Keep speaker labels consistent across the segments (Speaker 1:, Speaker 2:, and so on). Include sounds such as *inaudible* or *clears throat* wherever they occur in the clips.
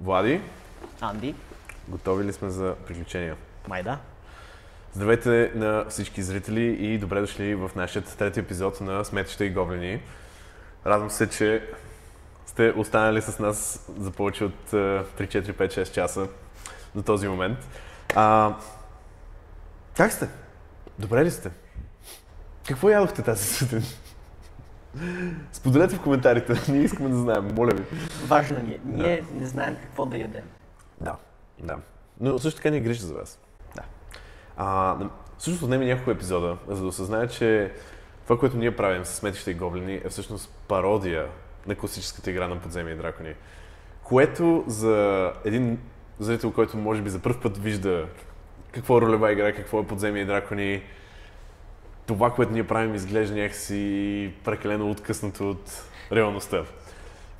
Speaker 1: Влади,
Speaker 2: Анди,
Speaker 1: готови ли сме за приключения?
Speaker 2: май да.
Speaker 1: Здравейте на всички зрители и добре дошли в нашия трети епизод на Сметища и гоблини. Радвам се, че сте останали с нас за повече от е, 3, 4, 5, 6 часа до този момент. А, как сте? Добре ли сте? Какво ядохте тази сутрин? Споделете в коментарите, *laughs* ние искаме да знаем, моля ви.
Speaker 2: Важно ни е. Ние не знаем какво да ядем.
Speaker 1: Да, да. Но също така ни е грижа за вас.
Speaker 2: Да.
Speaker 1: А, също отнеме няколко епизода, за да осъзная, че това, което ние правим с сметища и гоблини е всъщност пародия на класическата игра на подземия и дракони. Което за един зрител, който може би за първ път вижда какво е ролева игра, какво е подземия и дракони, това, което ние правим, изглежда някакси прекалено откъснато от реалността.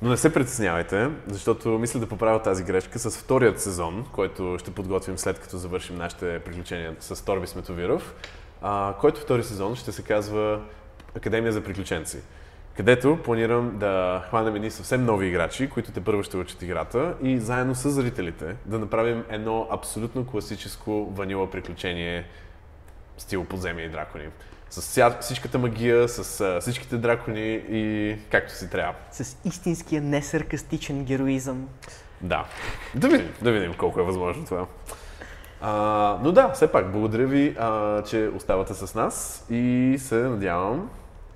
Speaker 1: Но не се притеснявайте, защото мисля да поправя тази грешка с вторият сезон, който ще подготвим след като завършим нашите приключения с Торби Сметовиров, а, който втори сезон ще се казва Академия за приключенци. Където планирам да хванем едни съвсем нови играчи, които те първо ще учат играта и заедно с зрителите да направим едно абсолютно класическо ванила приключение стил подземия и дракони. С всичката магия, с всичките дракони и както си трябва.
Speaker 2: С истинския несаркастичен героизъм.
Speaker 1: Да. Да видим, да видим колко е възможно това. А, но да, все пак, благодаря ви, а, че оставате с нас и се надявам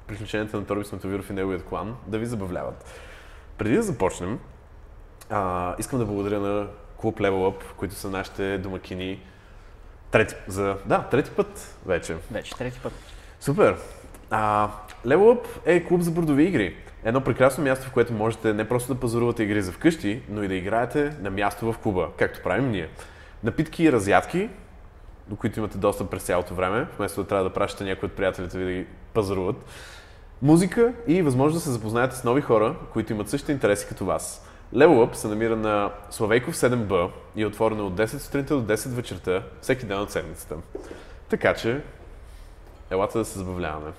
Speaker 1: приключенията на Торби Сметовиров и неговият клан да ви забавляват. Преди да започнем, а, искам да благодаря на Клуб Level Up, които са нашите домакини трети, за, да, трети път вече.
Speaker 2: Вече трети път.
Speaker 1: Супер! А, Level е клуб за бордови игри. Едно прекрасно място, в което можете не просто да пазарувате игри за вкъщи, но и да играете на място в клуба, както правим ние. Напитки и разядки, до които имате достъп през цялото време, вместо да трябва да пращате някои от приятелите ви да ги пазаруват. Музика и възможност да се запознаете с нови хора, които имат същите интереси като вас. Level Up се намира на Славейков 7Б и е отворено от 10 сутринта до 10 вечерта, всеки ден от седмицата. Така че, елата да се забавляваме.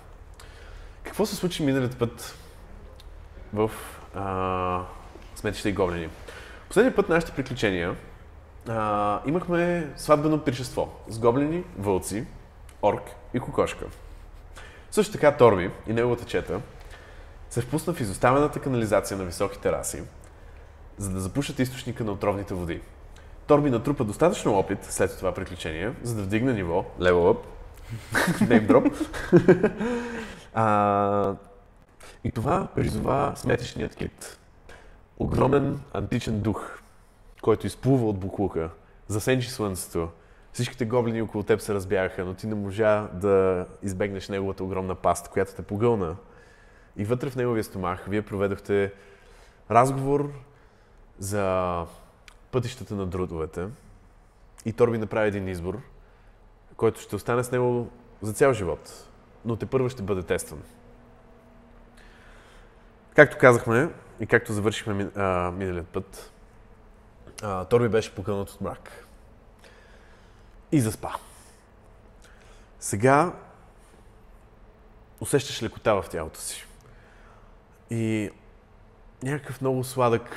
Speaker 1: Какво се случи миналият път в а, сметища и гоблини? Последния път нашите приключения а, имахме сватбено пришество с гоблини, вълци, орк и кокошка. Също така Торби и неговата чета се впусна в изоставената канализация на високи тераси, за да запушат източника на отровните води. Торби натрупа достатъчно опит след това приключение, за да вдигне ниво, level name drop. *laughs* а, и това призова сметишният кит. Огромен античен дух, който изплува от буклука, засенчи слънцето. Всичките гоблини около теб се разбягаха, но ти не можа да избегнеш неговата огромна паст, която те погълна. И вътре в неговия стомах вие проведохте разговор за пътищата на друдовете. И Торби направи един избор, който ще остане с него за цял живот, но те първо ще бъде тестван. Както казахме и както завършихме а, миналият път, а, Торби беше покълнат от мрак. И заспа. Сега усещаш лекота в тялото си. И някакъв много сладък,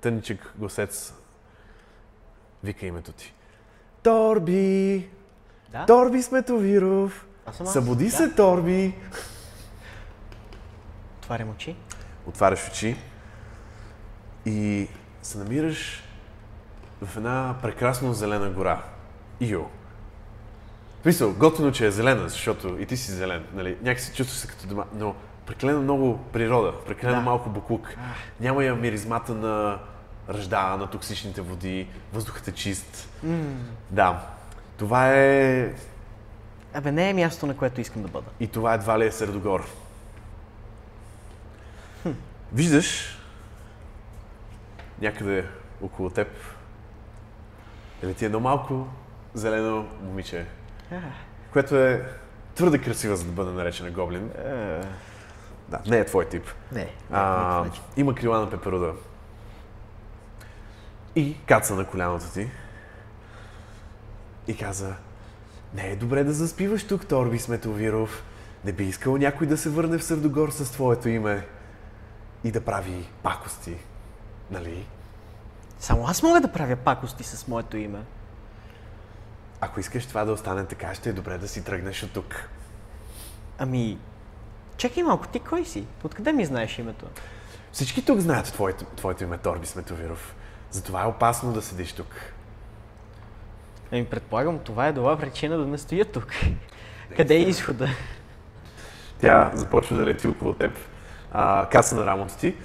Speaker 1: тъничък гласец вика името ти. Торби!
Speaker 2: Да?
Speaker 1: Торби Сметовиров!
Speaker 2: Аз съм аз.
Speaker 1: Събуди
Speaker 2: Да.
Speaker 1: се, Торби!
Speaker 2: Отварям очи.
Speaker 1: Отваряш очи и се намираш в една прекрасно зелена гора. Ио. Мисъл, готино, че е зелена, защото и ти си зелен, нали? Някакси чувстваш се като дома, но прекалено много природа, прекалено
Speaker 2: Да.
Speaker 1: малко буклук. Няма я миризмата на ръжда, на токсичните води, въздухът е чист. Да. Това е...
Speaker 2: Абе, не е място, на което искам да бъда.
Speaker 1: И това едва ли е Средогор. Виждаш някъде около теб лети едно малко зелено момиче, което е твърде красива, за да бъде наречена гоблин.
Speaker 2: Е,
Speaker 1: Да, не е твой тип.
Speaker 2: Не, не,
Speaker 1: А,
Speaker 2: не,
Speaker 1: има крила на пеперуда. И каца на коляното ти. И каза, не е добре да заспиваш тук, Торби Сметовиров. Не би искал някой да се върне в Сърдогор с твоето име и да прави пакости. Нали?
Speaker 2: Само аз мога да правя пакости с моето име.
Speaker 1: Ако искаш това да остане така, ще е добре да си тръгнеш от тук.
Speaker 2: Ами, чакай малко, ти кой си? Откъде ми знаеш името?
Speaker 1: Всички тук знаят твоето, твоето име, Торби Сметовиров. Затова е опасно да седиш тук.
Speaker 2: Ами, предполагам, това е добра причина да не стоя тук. Къде е изхода?
Speaker 1: Тя започва да лети около теб, а, каса на рамото ти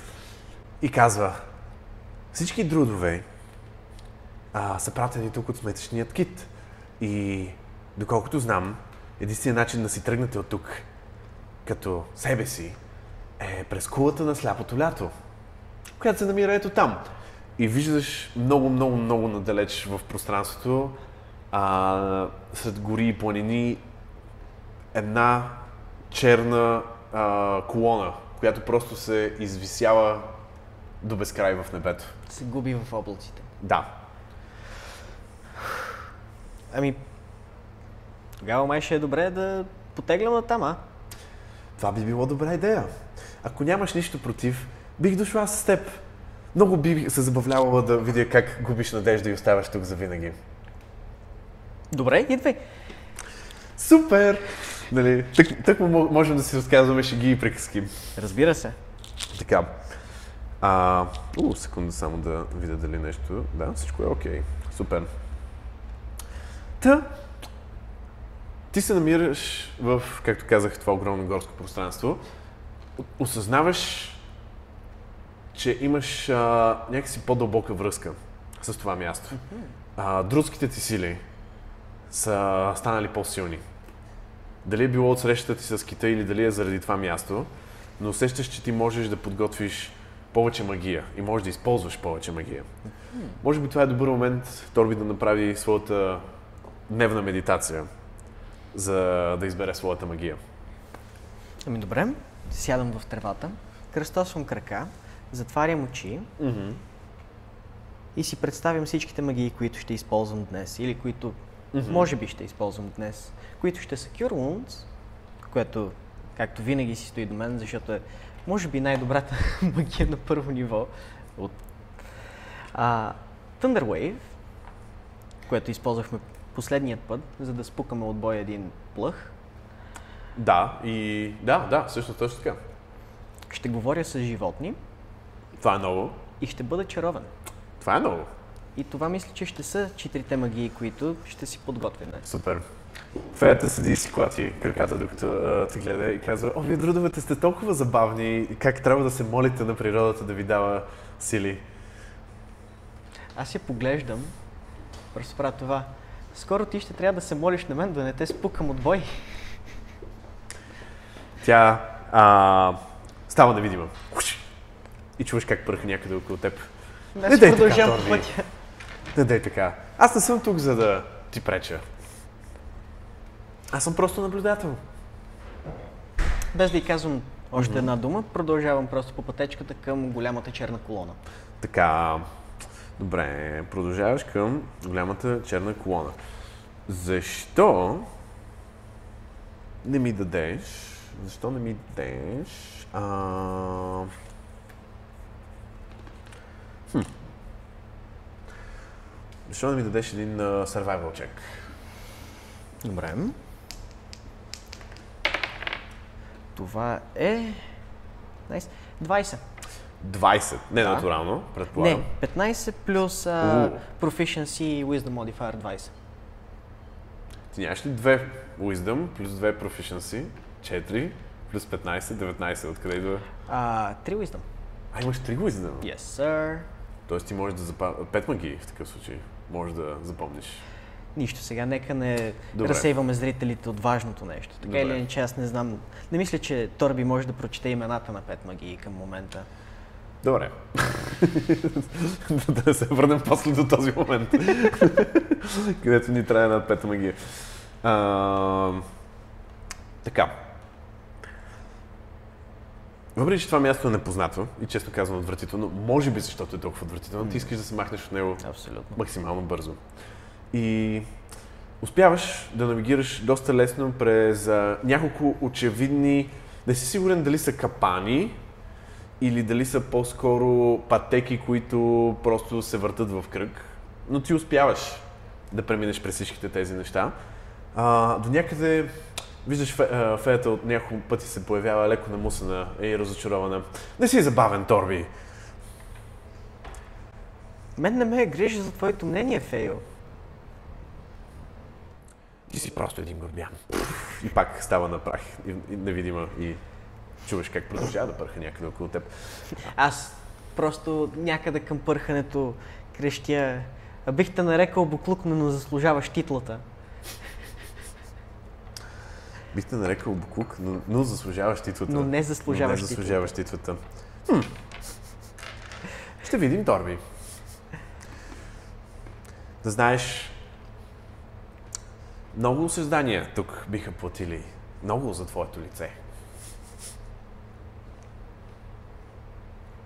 Speaker 1: и казва всички друдове а, са пратени тук от сметъчният кит. И доколкото знам, единственият начин да си тръгнете от тук като себе си е през кулата на сляпото лято, която се намира ето там. И виждаш много, много, много надалеч в пространството, а, сред гори и планини, една черна а, колона, която просто се извисява до безкрай в небето.
Speaker 2: Се губи в облаците.
Speaker 1: Да.
Speaker 2: Ами, тогава май ще е добре да потеглям на там, а?
Speaker 1: Това би било добра идея. Ако нямаш нищо против, бих дошла с теб. Много би се забавлявала да видя как губиш надежда и оставаш тук за винаги.
Speaker 2: Добре, идвай.
Speaker 1: Супер! Нали, тък, тък можем да си разказваме шеги и приказки.
Speaker 2: Разбира се.
Speaker 1: Така. А, у, секунда само да видя дали нещо. Да, всичко е окей. Супер. Та, ти се намираш в, както казах, това огромно горско пространство. Осъзнаваш, че имаш а, някакси по-дълбока връзка с това място. А, друдските ти сили са станали по-силни. Дали е било от срещата ти с кита или дали е заради това място, но усещаш, че ти можеш да подготвиш повече магия и можеш да използваш повече магия. Може би това е добър момент Торби да направи своята дневна медитация, за да избере своята магия.
Speaker 2: Ами добре, сядам в тревата, кръстосвам крака, затварям очи
Speaker 1: Mm-hmm.
Speaker 2: и си представям всичките магии, които ще използвам днес или които
Speaker 1: Мгм.
Speaker 2: може би ще използвам днес, които ще са Cure Wounds, което както винаги си стои до мен, защото е може би най-добрата *laughs* магия на първо ниво от а, Thunder Wave, което използвахме последният път, за да спукаме от бой един плъх.
Speaker 1: Да, и да, да, всъщност точно така.
Speaker 2: Ще говоря с животни
Speaker 1: Това е ново.
Speaker 2: и ще бъда чаровен.
Speaker 1: Това е ново.
Speaker 2: И това мисля, че ще са четирите магии, които ще си подготвя днес.
Speaker 1: Супер. Феята седи и си клати краката, докато а, те гледа и казва, о, вие друдовете сте толкова забавни, как трябва да се молите на природата да ви дава сили.
Speaker 2: Аз я поглеждам, просто правя това. Скоро ти ще трябва да се молиш на мен да не те спукам от бой.
Speaker 1: Тя а, става невидима. И чуваш как пръха някъде около теб.
Speaker 2: Не,
Speaker 1: Не дей така,
Speaker 2: по пътя.
Speaker 1: Не дай така. Аз не съм тук, за да ти преча. Аз съм просто наблюдател.
Speaker 2: Без да й казвам още една дума, продължавам просто по пътечката към голямата черна колона.
Speaker 1: Така, добре, продължаваш към голямата черна колона. Защо не ми дадеш? Защо не ми дадеш? А... Хм. Защо не ми дадеш един uh, survival check?
Speaker 2: Добре. Това е... 19. 20.
Speaker 1: 20. Не
Speaker 2: Да.
Speaker 1: натурално, предполагам.
Speaker 2: Не, 15 плюс
Speaker 1: У.
Speaker 2: Proficiency и Wisdom Modifier 20.
Speaker 1: Ти нямаш ли 2 Wisdom плюс 2 Proficiency? 4 плюс 15, 19. Откъде идва?
Speaker 2: А, 3 Wisdom.
Speaker 1: А, имаш 3 Wisdom.
Speaker 2: Yes, sir.
Speaker 1: Тоест ти можеш да запомниш... 5 магии в такъв случай. Можеш да запомниш.
Speaker 2: Нищо, сега нека не
Speaker 1: Добре.
Speaker 2: разсейваме зрителите от важното нещо. Така
Speaker 1: Добре.
Speaker 2: или иначе, аз не знам. Не мисля, че Торби може да прочете имената на пет магии към момента.
Speaker 1: Добре. *laughs* да се върнем после до този момент, *laughs* където ни трябва една пета магия. А, така. Въпреки, че това място е непознато и често казвам отвратително, може би защото е толкова отвратително, ти искаш да се махнеш от него
Speaker 2: Абсолютно.
Speaker 1: максимално бързо. И успяваш да навигираш доста лесно през а, няколко очевидни, не си сигурен дали са капани или дали са по-скоро пътеки, които просто се въртат в кръг, но ти успяваш да преминеш през всичките тези неща. А, до някъде виждаш фе, феята от няколко пъти се появява леко намусана и разочарована. Не си забавен, Торби.
Speaker 2: Мен не ме е грижа за твоето мнение, Фейл.
Speaker 1: Ти си просто един горбян. И пак става на прах, и, и невидима, и чуваш как продължава да пърха някъде около теб.
Speaker 2: Аз просто някъде към пърхането крещя. Бих те нарекал буклук, но заслужаваш титлата.
Speaker 1: Бих те нарекал буклук, но, но заслужаваш титлата.
Speaker 2: Но не заслужаваш
Speaker 1: но не заслужаваш титлата. Хм. Ще видим, Торби. Да знаеш, много създания тук биха платили много за твоето лице.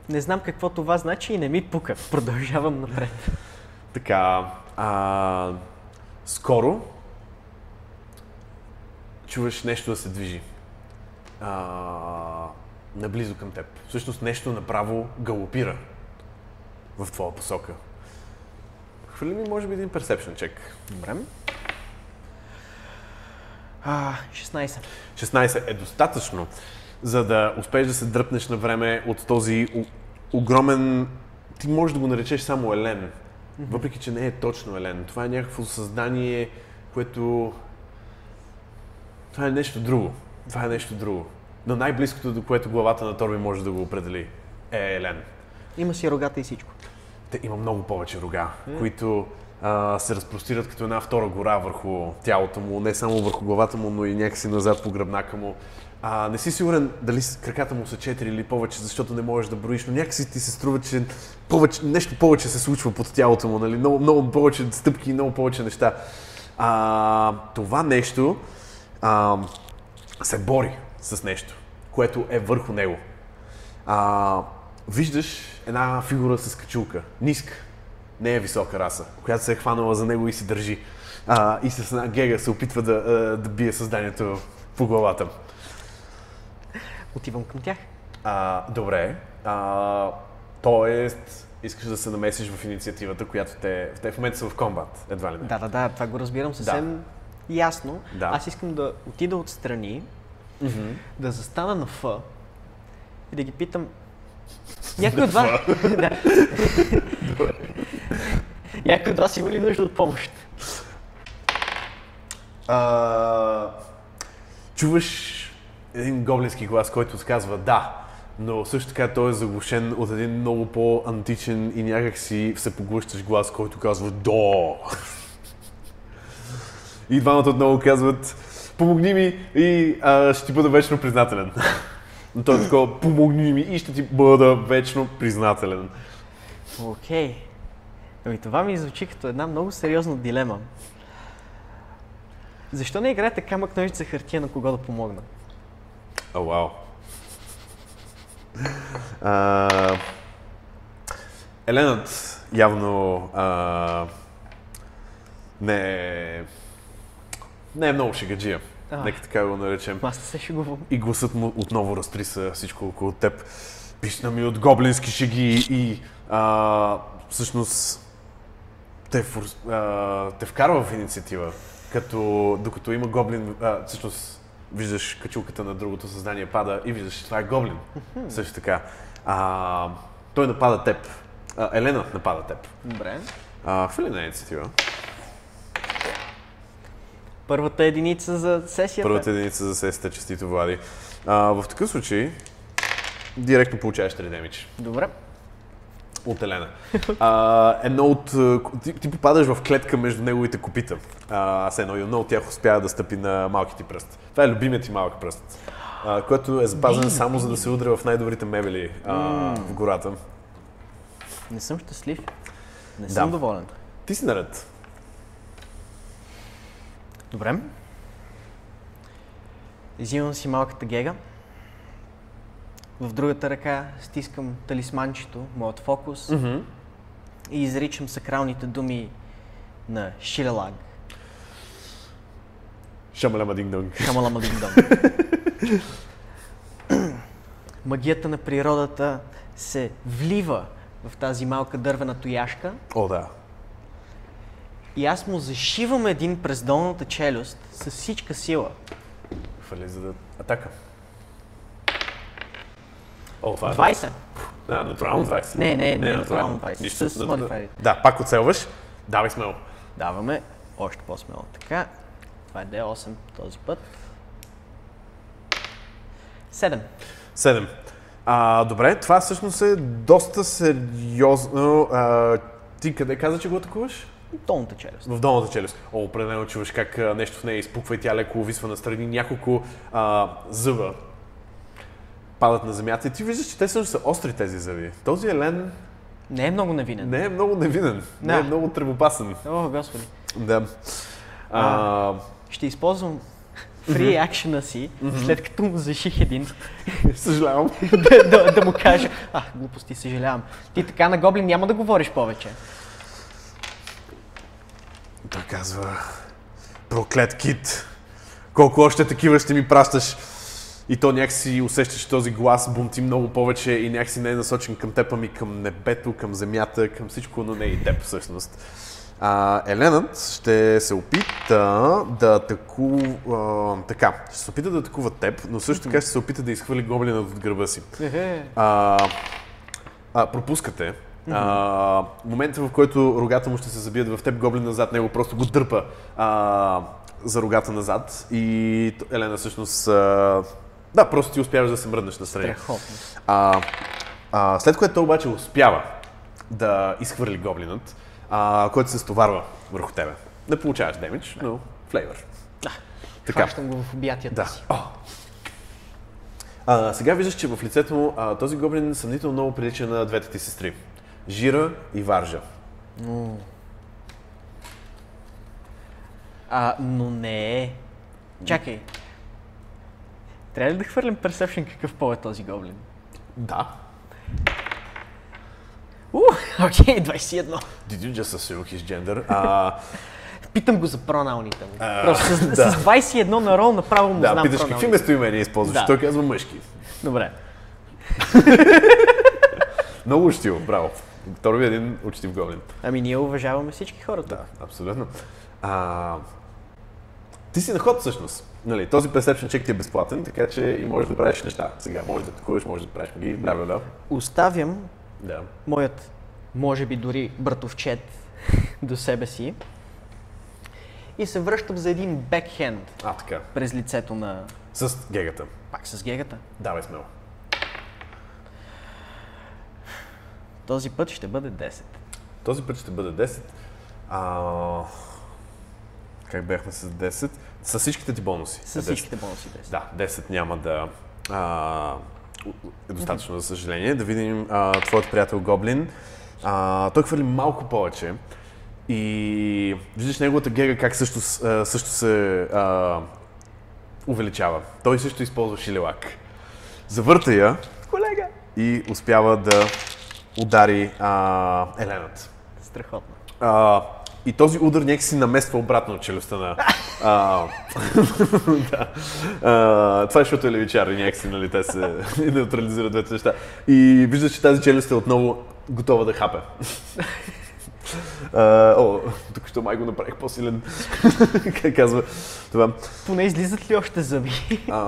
Speaker 2: Не знам какво това значи и не ми пука. Продължавам напред.
Speaker 1: Така, а, скоро чуваш нещо да се движи. А, наблизо към теб. Всъщност нещо направо галопира в твоя посока. Хвали ми, може би, един perception чек.
Speaker 2: Добре. А, 16.
Speaker 1: 16 е достатъчно, за да успееш да се дръпнеш на време от този огромен... Ти можеш да го наречеш само Елен, въпреки че не е точно Елен. Това е някакво създание, което... Това е нещо друго. Това е нещо друго. Но най-близкото, до което главата на Торби може да го определи, е Елен.
Speaker 2: Има си рогата и всичко.
Speaker 1: Те има много повече рога, които а, се разпростират като една втора гора върху тялото му, не само върху главата му, но и някакси назад по гръбнака му. А, не си сигурен дали краката му са 4 или повече, защото не можеш да броиш, но някакси ти се струва, че повече, нещо повече се случва под тялото му, нали? много, много повече стъпки и много повече неща. А, това нещо а, се бори с нещо, което е върху него. А, виждаш една фигура с качулка, ниска, не е висока раса, която се е хванала за него и си държи. А, и с една гега се опитва да, да бие създанието по главата.
Speaker 2: Отивам към тях.
Speaker 1: А, добре. А, тоест, искаш да се намесиш в инициативата, която те, те в момента са в комбат, едва ли не.
Speaker 2: Да, да, да, това го разбирам съвсем ясно.
Speaker 1: Да.
Speaker 2: Аз искам да отида отстрани, да застана на Ф и да ги питам. *laughs* Някой от вас. *laughs* *laughs* Някой от вас има ли нужда от помощ?
Speaker 1: А, чуваш един гоблински глас, който казва да, но също така той е заглушен от един много по-античен и някакси всепоглъщащ глас, който казва да. И двамата отново казват помогни ми и а, ще ти бъда вечно признателен. Той е такова, помогни ми и ще ти бъда вечно признателен.
Speaker 2: Окей. Ами това ми звучи като една много сериозна дилема. Защо не играете камък ножица хартия на кого да помогна?
Speaker 1: О, вау. А, Еленът явно а, не, е, не е много шегаджия.
Speaker 2: А.
Speaker 1: Нека така го наречем.
Speaker 2: Аз се шегувам.
Speaker 1: И гласът му отново разтриса всичко около теб. Писна ми от гоблински шеги и а, всъщност те, а, те вкарва в инициатива. Като, докато има гоблин, а, всъщност виждаш качулката на другото съзнание пада и виждаш, че това е гоблин. Също така. А, той напада теб. А, Елена напада теб.
Speaker 2: Добре.
Speaker 1: А, на инициатива.
Speaker 2: Първата единица за сесията.
Speaker 1: Първата единица за сесията, честито Влади. А, в такъв случай, директно получаваш 3 демидж.
Speaker 2: Добре.
Speaker 1: От Елена. А, едно от... Ти, ти попадаш в клетка между неговите копита. А, с едно и едно от тях успява да стъпи на малките пръст. Това е любимият ти малък пръст. А, който е запазен само за да се удря в най-добрите мебели а, в гората.
Speaker 2: Не съм щастлив. Не
Speaker 1: Да.
Speaker 2: съм доволен.
Speaker 1: Ти си наред.
Speaker 2: Добре. Взимам си малката гега. В другата ръка стискам талисманчето, моят фокус и изричам сакралните думи на Шилелаг.
Speaker 1: Шамалама динг донг.
Speaker 2: Камалама дингдон. *laughs* магията на природата се влива в тази малка дървена тояшка
Speaker 1: О, да.
Speaker 2: И аз му зашивам един през долната челюст с всичка сила.
Speaker 1: Фали за да... Атака. О, това е.
Speaker 2: 20.
Speaker 1: Да, натурално 20.
Speaker 2: Не, не, не, натурално 20.
Speaker 1: Нищо.
Speaker 2: С модифайер.
Speaker 1: Да, пак оцелваш. Давай смело.
Speaker 2: Даваме още по-смело. Така, това е D8 този път. 7.
Speaker 1: 7. А, добре, това всъщност е доста сериозно. А, ти къде каза, че го атакуваш?
Speaker 2: Долната челюст.
Speaker 1: В долната челюст. О, определено чуваш как нещо в нея изпуква и тя леко увисва настрани. Няколко а, зъба падат на земята и ти виждаш, че те всъщност са остри тези зъби. Този елен
Speaker 2: Не е много невинен.
Speaker 1: не е много невинен, не е
Speaker 2: Да.
Speaker 1: много тревопасен.
Speaker 2: О, господи.
Speaker 1: Да. А,
Speaker 2: Ще използвам фри акшена си, след като му заших един,
Speaker 1: съжалявам. *laughs*
Speaker 2: да, да, да му кажа, а, глупости, съжалявам. Ти така на Гоблин няма да говориш повече.
Speaker 1: Той казва, проклет кит, колко още такива ще ми пращаш? И то някакси усеща, че този глас бунти много повече и някакси не е насочен към теб, ами към небето, към земята, към всичко, но не и теб всъщност. А, Еленът ще се опита да атакува... така, ще се опита да атакува теб, но също така ще се опита да изхвърли гоблина от гърба си. А, а, пропускате. А, момента, в който рогата му ще се забият в теб, гоблин назад него просто го дърпа а, за рогата назад и Елена всъщност... А, да, просто ти успяваш да се мръднеш настрани. А, а, след което обаче успява да изхвърли гоблинът, а, който се стоварва върху тебе. Не получаваш демидж, но флейвър. Така.
Speaker 2: Хващам го в обятията
Speaker 1: Да.
Speaker 2: си.
Speaker 1: О. А, сега виждаш, че в лицето му а, този гоблин съмнително много прилича на двете ти сестри. Жира и Варжа.
Speaker 2: А, но не е. Чакай. Трябва ли да хвърлим Perception какъв пол е този гоблин?
Speaker 1: Да.
Speaker 2: У, окей, 21.
Speaker 1: Did you just assume his gender? А,
Speaker 2: Питам го за проналните му.
Speaker 1: А,
Speaker 2: Просто с,
Speaker 1: да.
Speaker 2: с 21 на рол направо му
Speaker 1: да,
Speaker 2: знам
Speaker 1: питаш какви местоимения използваш.
Speaker 2: Да.
Speaker 1: Той казва мъжки.
Speaker 2: Добре. *laughs*
Speaker 1: Много учтиво, браво. Второ ви е един учтив гоблин.
Speaker 2: Ами ние уважаваме всички хора.
Speaker 1: Да, абсолютно. А, ти си на ход всъщност. Нали, този perception check ти е безплатен, така че и можеш да правиш неща. Сега можеш да атакуваш, можеш да правиш магии, бла, бла, бла.
Speaker 2: Оставям
Speaker 1: Да.
Speaker 2: моят, може би дори братовчет *laughs* до себе си и се връщам за един бекхенд
Speaker 1: А, така.
Speaker 2: през лицето на...
Speaker 1: С гегата.
Speaker 2: Пак с гегата.
Speaker 1: Давай смело.
Speaker 2: Този път ще бъде 10.
Speaker 1: Този път ще бъде 10. А... Как бяхме с 10? С всичките ти бонуси.
Speaker 2: С
Speaker 1: е 10.
Speaker 2: всичките бонуси 10.
Speaker 1: Да, 10 няма да а, е достатъчно, за съжаление. Да видим а, твоят приятел Гоблин. А, той хвърли малко повече. И виждаш неговата гега как също, също се а, увеличава. Той също използва шилелак. Завърта я
Speaker 2: Колега!
Speaker 1: и успява да удари а, Еленът.
Speaker 2: Страхотно.
Speaker 1: А, и този удар някакси намества обратно челюстта на... А, *laughs* да. а, това е защото е левичар и някакси, нали, те се *laughs* неутрализират двете неща. И виждаш, че тази челюст е отново готова да хапе. *laughs* А, о, тук що май го направих по-силен. как казва това.
Speaker 2: Поне излизат ли още зъби?
Speaker 1: А,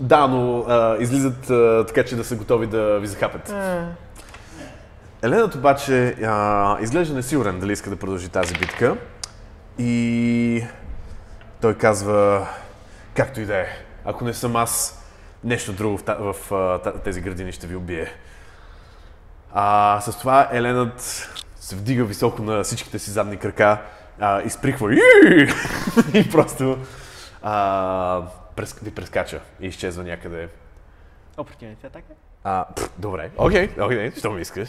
Speaker 1: да, но а, излизат така, че да са готови да ви захапят. Еленът обаче а, изглежда несигурен дали иска да продължи тази битка. И той казва, както и да е, ако не съм аз, нещо друго в, в та- тези градини ще ви убие. А, с това Еленът се вдига високо на всичките си задни крака, а, изприква «Ии!» *laughs* и просто а, прес, ви прескача и изчезва някъде.
Speaker 2: Опортюнити атака?
Speaker 1: А, пф, добре, окей, окей, що ми искаш?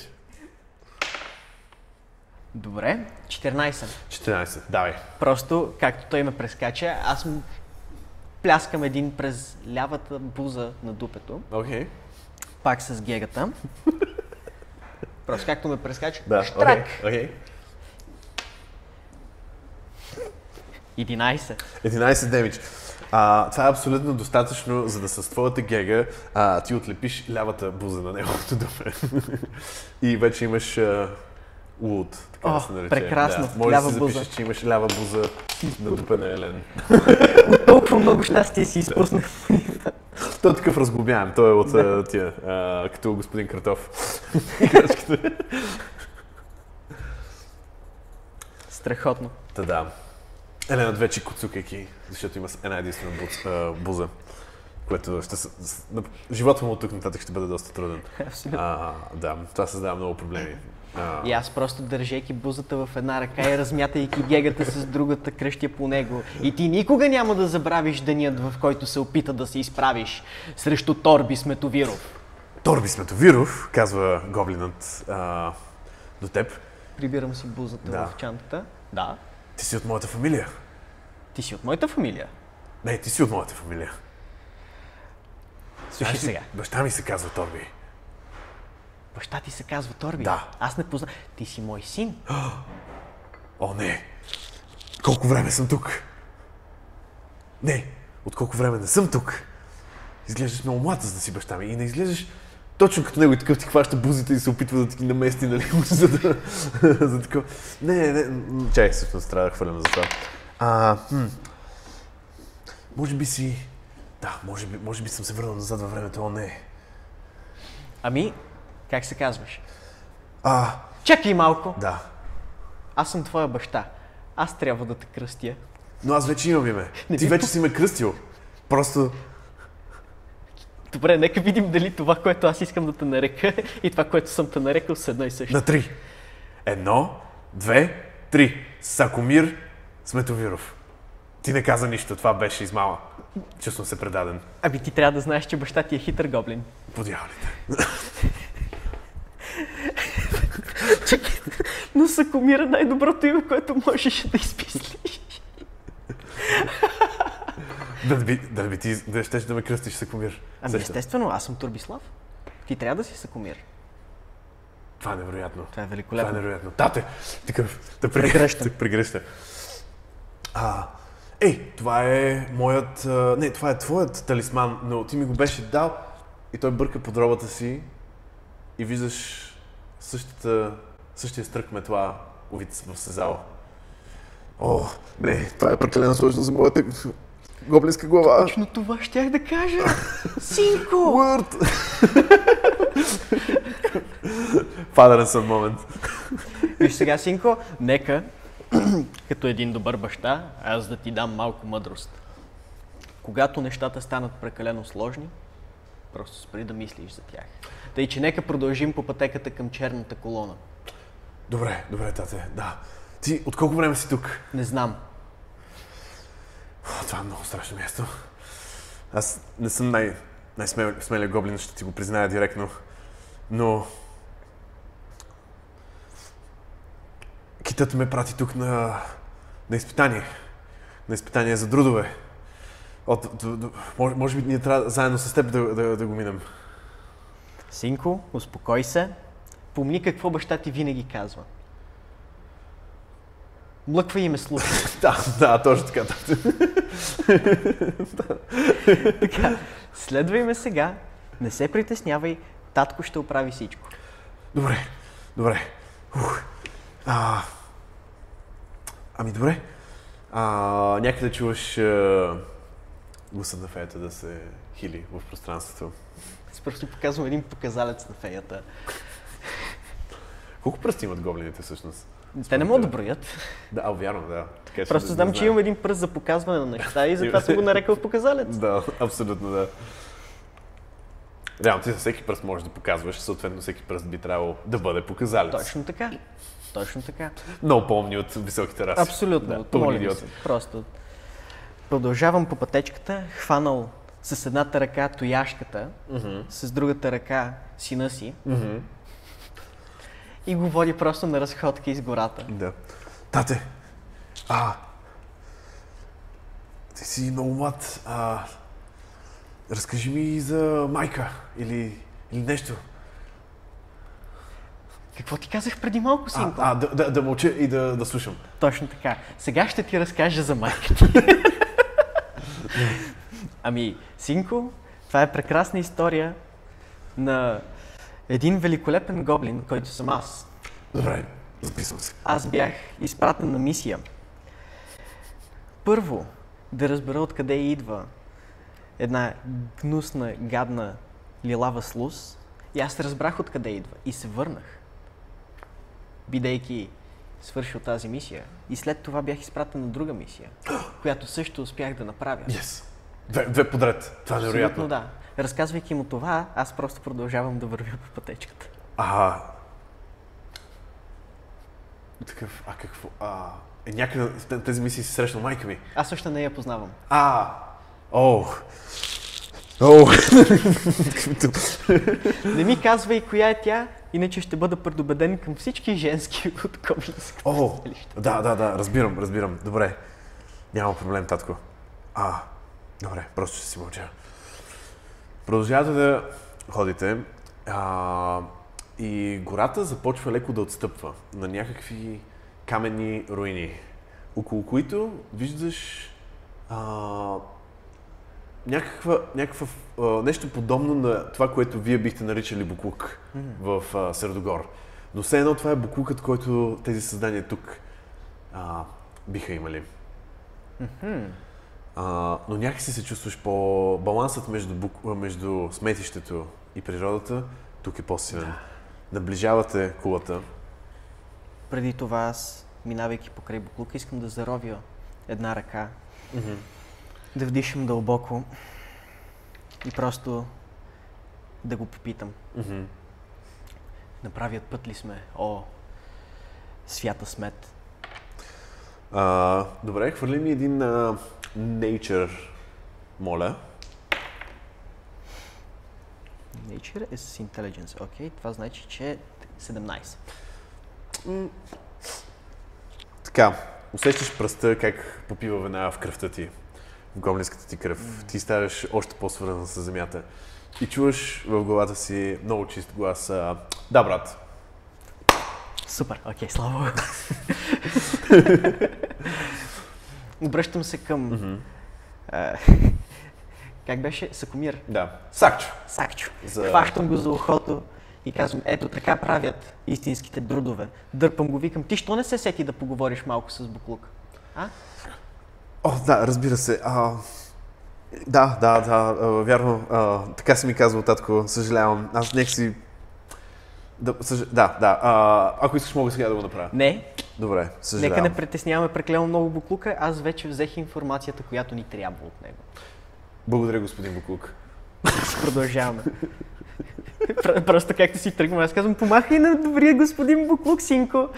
Speaker 2: Добре. 14.
Speaker 1: 14, давай.
Speaker 2: Просто, както той ме прескача, аз му пляскам един през лявата буза на дупето,
Speaker 1: Окей.
Speaker 2: пак с гегата. Просто както ме прескача,
Speaker 1: Да,
Speaker 2: штрак!
Speaker 1: окей, окей.
Speaker 2: 11.
Speaker 1: 11 демидж. А, това е абсолютно достатъчно, за да с твоята гега а, ти отлепиш лявата буза на неговото думе. *laughs* и вече имаш а, луд, така
Speaker 2: О,
Speaker 1: да се нарече.
Speaker 2: прекрасно.
Speaker 1: Да. Може
Speaker 2: Лява
Speaker 1: да си запишеш,
Speaker 2: буза.
Speaker 1: че имаш лява буза на дупе на Елен.
Speaker 2: Толкова много щастие си изпуснах.
Speaker 1: Той е такъв разглобяем, той е от а, тия, а, като господин Картоф.
Speaker 2: Страхотно.
Speaker 1: Та да. Елена вече куцукайки, защото има една единствена буза, което ще живота му от тук нататък ще бъде доста труден.
Speaker 2: Абсолютно.
Speaker 1: А, да, това създава много проблеми.
Speaker 2: И аз просто държейки бузата в една ръка и размятайки гегата с другата кръщя по него. И ти никога няма да забравиш денят, в който се опита да се изправиш срещу Торби Сметовиров.
Speaker 1: Торби Сметовиров, казва гоблинът а, до теб.
Speaker 2: Прибирам си бузата
Speaker 1: Да.
Speaker 2: в чантата. Да.
Speaker 1: Ти си от моята фамилия.
Speaker 2: Ти си от моята фамилия.
Speaker 1: Не, ти си от моята фамилия.
Speaker 2: Слушай
Speaker 1: Знаеш ли,
Speaker 2: сега.
Speaker 1: Баща ми се казва Торби.
Speaker 2: Баща ти се казва Торби.
Speaker 1: Да.
Speaker 2: Аз не познавам. Ти си мой син. *gasps*
Speaker 1: О, не! Колко време съм тук? Не, от колко време не съм тук? Изглеждаш много млад, за да си баща ми. И не изглеждаш точно като него и такъв ти хваща бузите и се опитва да ти ги намести, нали, *laughs* за да... *laughs* за такова. Не, не, не, чай, всъщност трябва да хвърлям за това. А, хм. Може би си... Да, може би, може би съм се върнал назад във времето, о не.
Speaker 2: Ами, как се казваш?
Speaker 1: А,
Speaker 2: Чакай малко.
Speaker 1: да.
Speaker 2: Аз съм твоя баща. Аз трябва да те кръстя.
Speaker 1: Но аз вече имам име. *laughs*
Speaker 2: Не
Speaker 1: Ти
Speaker 2: би
Speaker 1: вече си ме кръстил. Просто
Speaker 2: Добре, нека видим дали това, което аз искам да те нарека *laughs* и това, което съм те нарекал са едно и също.
Speaker 1: На три. Едно, две, три. Сакомир Сметовиров. Ти не каза нищо, това беше измама. Чувствам се предаден.
Speaker 2: Ами ти трябва да знаеш, че баща ти е хитър гоблин.
Speaker 1: По *laughs* дяволите.
Speaker 2: Но Сакомир е най-доброто име, което можеш да измислиш.
Speaker 1: Да би, да би ти да щеш да ме кръстиш Сакомир.
Speaker 2: Ами естествено, аз съм Турбислав. Ти трябва да си Сакомир.
Speaker 1: Това е невероятно.
Speaker 2: Това е
Speaker 1: Това е
Speaker 2: великолепно.
Speaker 1: невероятно. Тате! Такъв, да
Speaker 2: Прегръща.
Speaker 1: Да прегръща. А, ей, това е моят... а, Не, това е твоят талисман, но ти ми го беше дал и той бърка под робата си и виждаш същата, същия стрък метла увит в сезал. О, не, това е прекалено сложно за моята гоблинска глава.
Speaker 2: Точно това щях да кажа. Синко!
Speaker 1: Word! Father and момент.
Speaker 2: Виж сега, Синко, нека, като един добър баща, аз да ти дам малко мъдрост. Когато нещата станат прекалено сложни, просто спри да мислиш за тях. Тъй, че нека продължим по пътеката към черната колона.
Speaker 1: Добре, добре, тате, да. Ти от колко време си тук?
Speaker 2: Не знам.
Speaker 1: Това е много страшно място. Аз не съм най- най-смелият гоблин, ще ти го призная директно. Но... Китът ме прати тук на, на изпитание. На изпитание за друдове. Д, може, може би ние трябва заедно с теб да, да, да го минем.
Speaker 2: Синко, успокой се. Помни какво баща ти винаги казва. Млъква и ме слушай. *laughs*
Speaker 1: Да, да, точно така. *laughs*
Speaker 2: така, следвай ме сега, не се притеснявай, татко ще оправи всичко.
Speaker 1: Добре, добре. Ух. А, ами добре. А, някъде чуваш а, гласа на феята да се хили в пространството.
Speaker 2: Аз просто показвам един показалец на феята.
Speaker 1: Колко пръсти имат гоблините всъщност?
Speaker 2: Те не могат да броят.
Speaker 1: Да, а, вярно, да. Така, че
Speaker 2: Просто
Speaker 1: да-
Speaker 2: знам,
Speaker 1: да
Speaker 2: че имам един пръст за показване на неща и затова съм го нарекал в *laughs* показалец.
Speaker 1: Да, абсолютно да. Реално ти за всеки пръст можеш да показваш, съответно всеки пръст би трябвало да бъде показалец.
Speaker 2: Точно така. Точно така.
Speaker 1: Много помни от високите раси.
Speaker 2: Абсолютно.
Speaker 1: Да,
Speaker 2: се. Просто. Продължавам по пътечката, хванал с едната ръка тояшката, с другата ръка сина си
Speaker 1: Мгм.
Speaker 2: и го води просто на разходка из гората.
Speaker 1: Да. Тате, а, ти си много млад. А, разкажи ми за майка или, или нещо.
Speaker 2: Какво ти казах преди малко,
Speaker 1: А,
Speaker 2: синко?
Speaker 1: а да, да, да мълча и да, да слушам.
Speaker 2: Точно така. Сега ще ти разкажа за майка ти. *laughs* Ами, Синко, това е прекрасна история на един великолепен гоблин, който съм аз.
Speaker 1: Добре, записвам се.
Speaker 2: Аз бях изпратен на мисия. Първо, да разбера откъде идва една гнусна, гадна, лилава слус. И аз разбрах откъде идва и се върнах. Бидейки свършил тази мисия. И след това бях изпратен на друга мисия, *gasps* която също успях да направя.
Speaker 1: Yes. Две, две подред. Това е невероятно.
Speaker 2: Да. Разказвайки му това, аз просто продължавам да вървя по пътечката.
Speaker 1: А, такъв, а какво? А, е, някъде в тези мисии си срещнал майка ми.
Speaker 2: Аз също не я познавам.
Speaker 1: А, о, о, *laughs*
Speaker 2: Не ми казвай коя е тя, иначе ще бъда предубеден към всички женски *laughs* от Коблинската
Speaker 1: о, да, да, да, разбирам, разбирам. Добре, няма проблем, татко. А, добре, просто ще си мълча. Продължавате да ходите а, и гората започва леко да отстъпва на някакви каменни руини, около които виждаш а, някаква, някаква, а, нещо подобно на това, което вие бихте наричали буклук в а, Средогор. Но все едно това е буклукът, който тези създания тук а, биха имали. А, но някакси се чувстваш по... Балансът между, бук... между сметището и природата тук е по-силен. Наближавате кулата.
Speaker 2: Преди това аз, минавайки покрай буклука, искам да заровя една ръка, да вдишам дълбоко и просто да го попитам.
Speaker 1: Мгм.
Speaker 2: На правият път ли сме? О, свята смет.
Speaker 1: А, добре, хвърли ми един а, nature, моля.
Speaker 2: Nature е с intelligence. Окей, това значи, че е 17.
Speaker 1: Така, усещаш пръста как попива веднага в кръвта ти, в гоблинската ти кръв. Ти ставаш още по-свързан с земята. И чуваш в главата си много чист глас. А, да, брат.
Speaker 2: Супер, окей, слава Богу. Обръщам се към... как беше? Сакомир.
Speaker 1: Да. Сакчо.
Speaker 2: Сакчо.
Speaker 1: За-
Speaker 2: Хващам го за ухото и казвам, ето така правят истинските друдове. Дърпам го, викам, ти що не се сети да поговориш малко с Буклук? А?
Speaker 1: О, да, разбира се. А, да, да, да, вярно. А, така си ми казва татко, съжалявам. Аз нека си... Да, съж... да, да. А, ако искаш, мога сега да го направя.
Speaker 2: Не,
Speaker 1: Добре, съжалявам.
Speaker 2: нека не притесняваме преклено много Буклука, аз вече взех информацията, която ни трябва от него.
Speaker 1: Благодаря, господин Букук.
Speaker 2: Продължаваме. *laughs* Пр- Просто както си тръгвам, аз казвам, помахай на добрия господин Буклук, синко.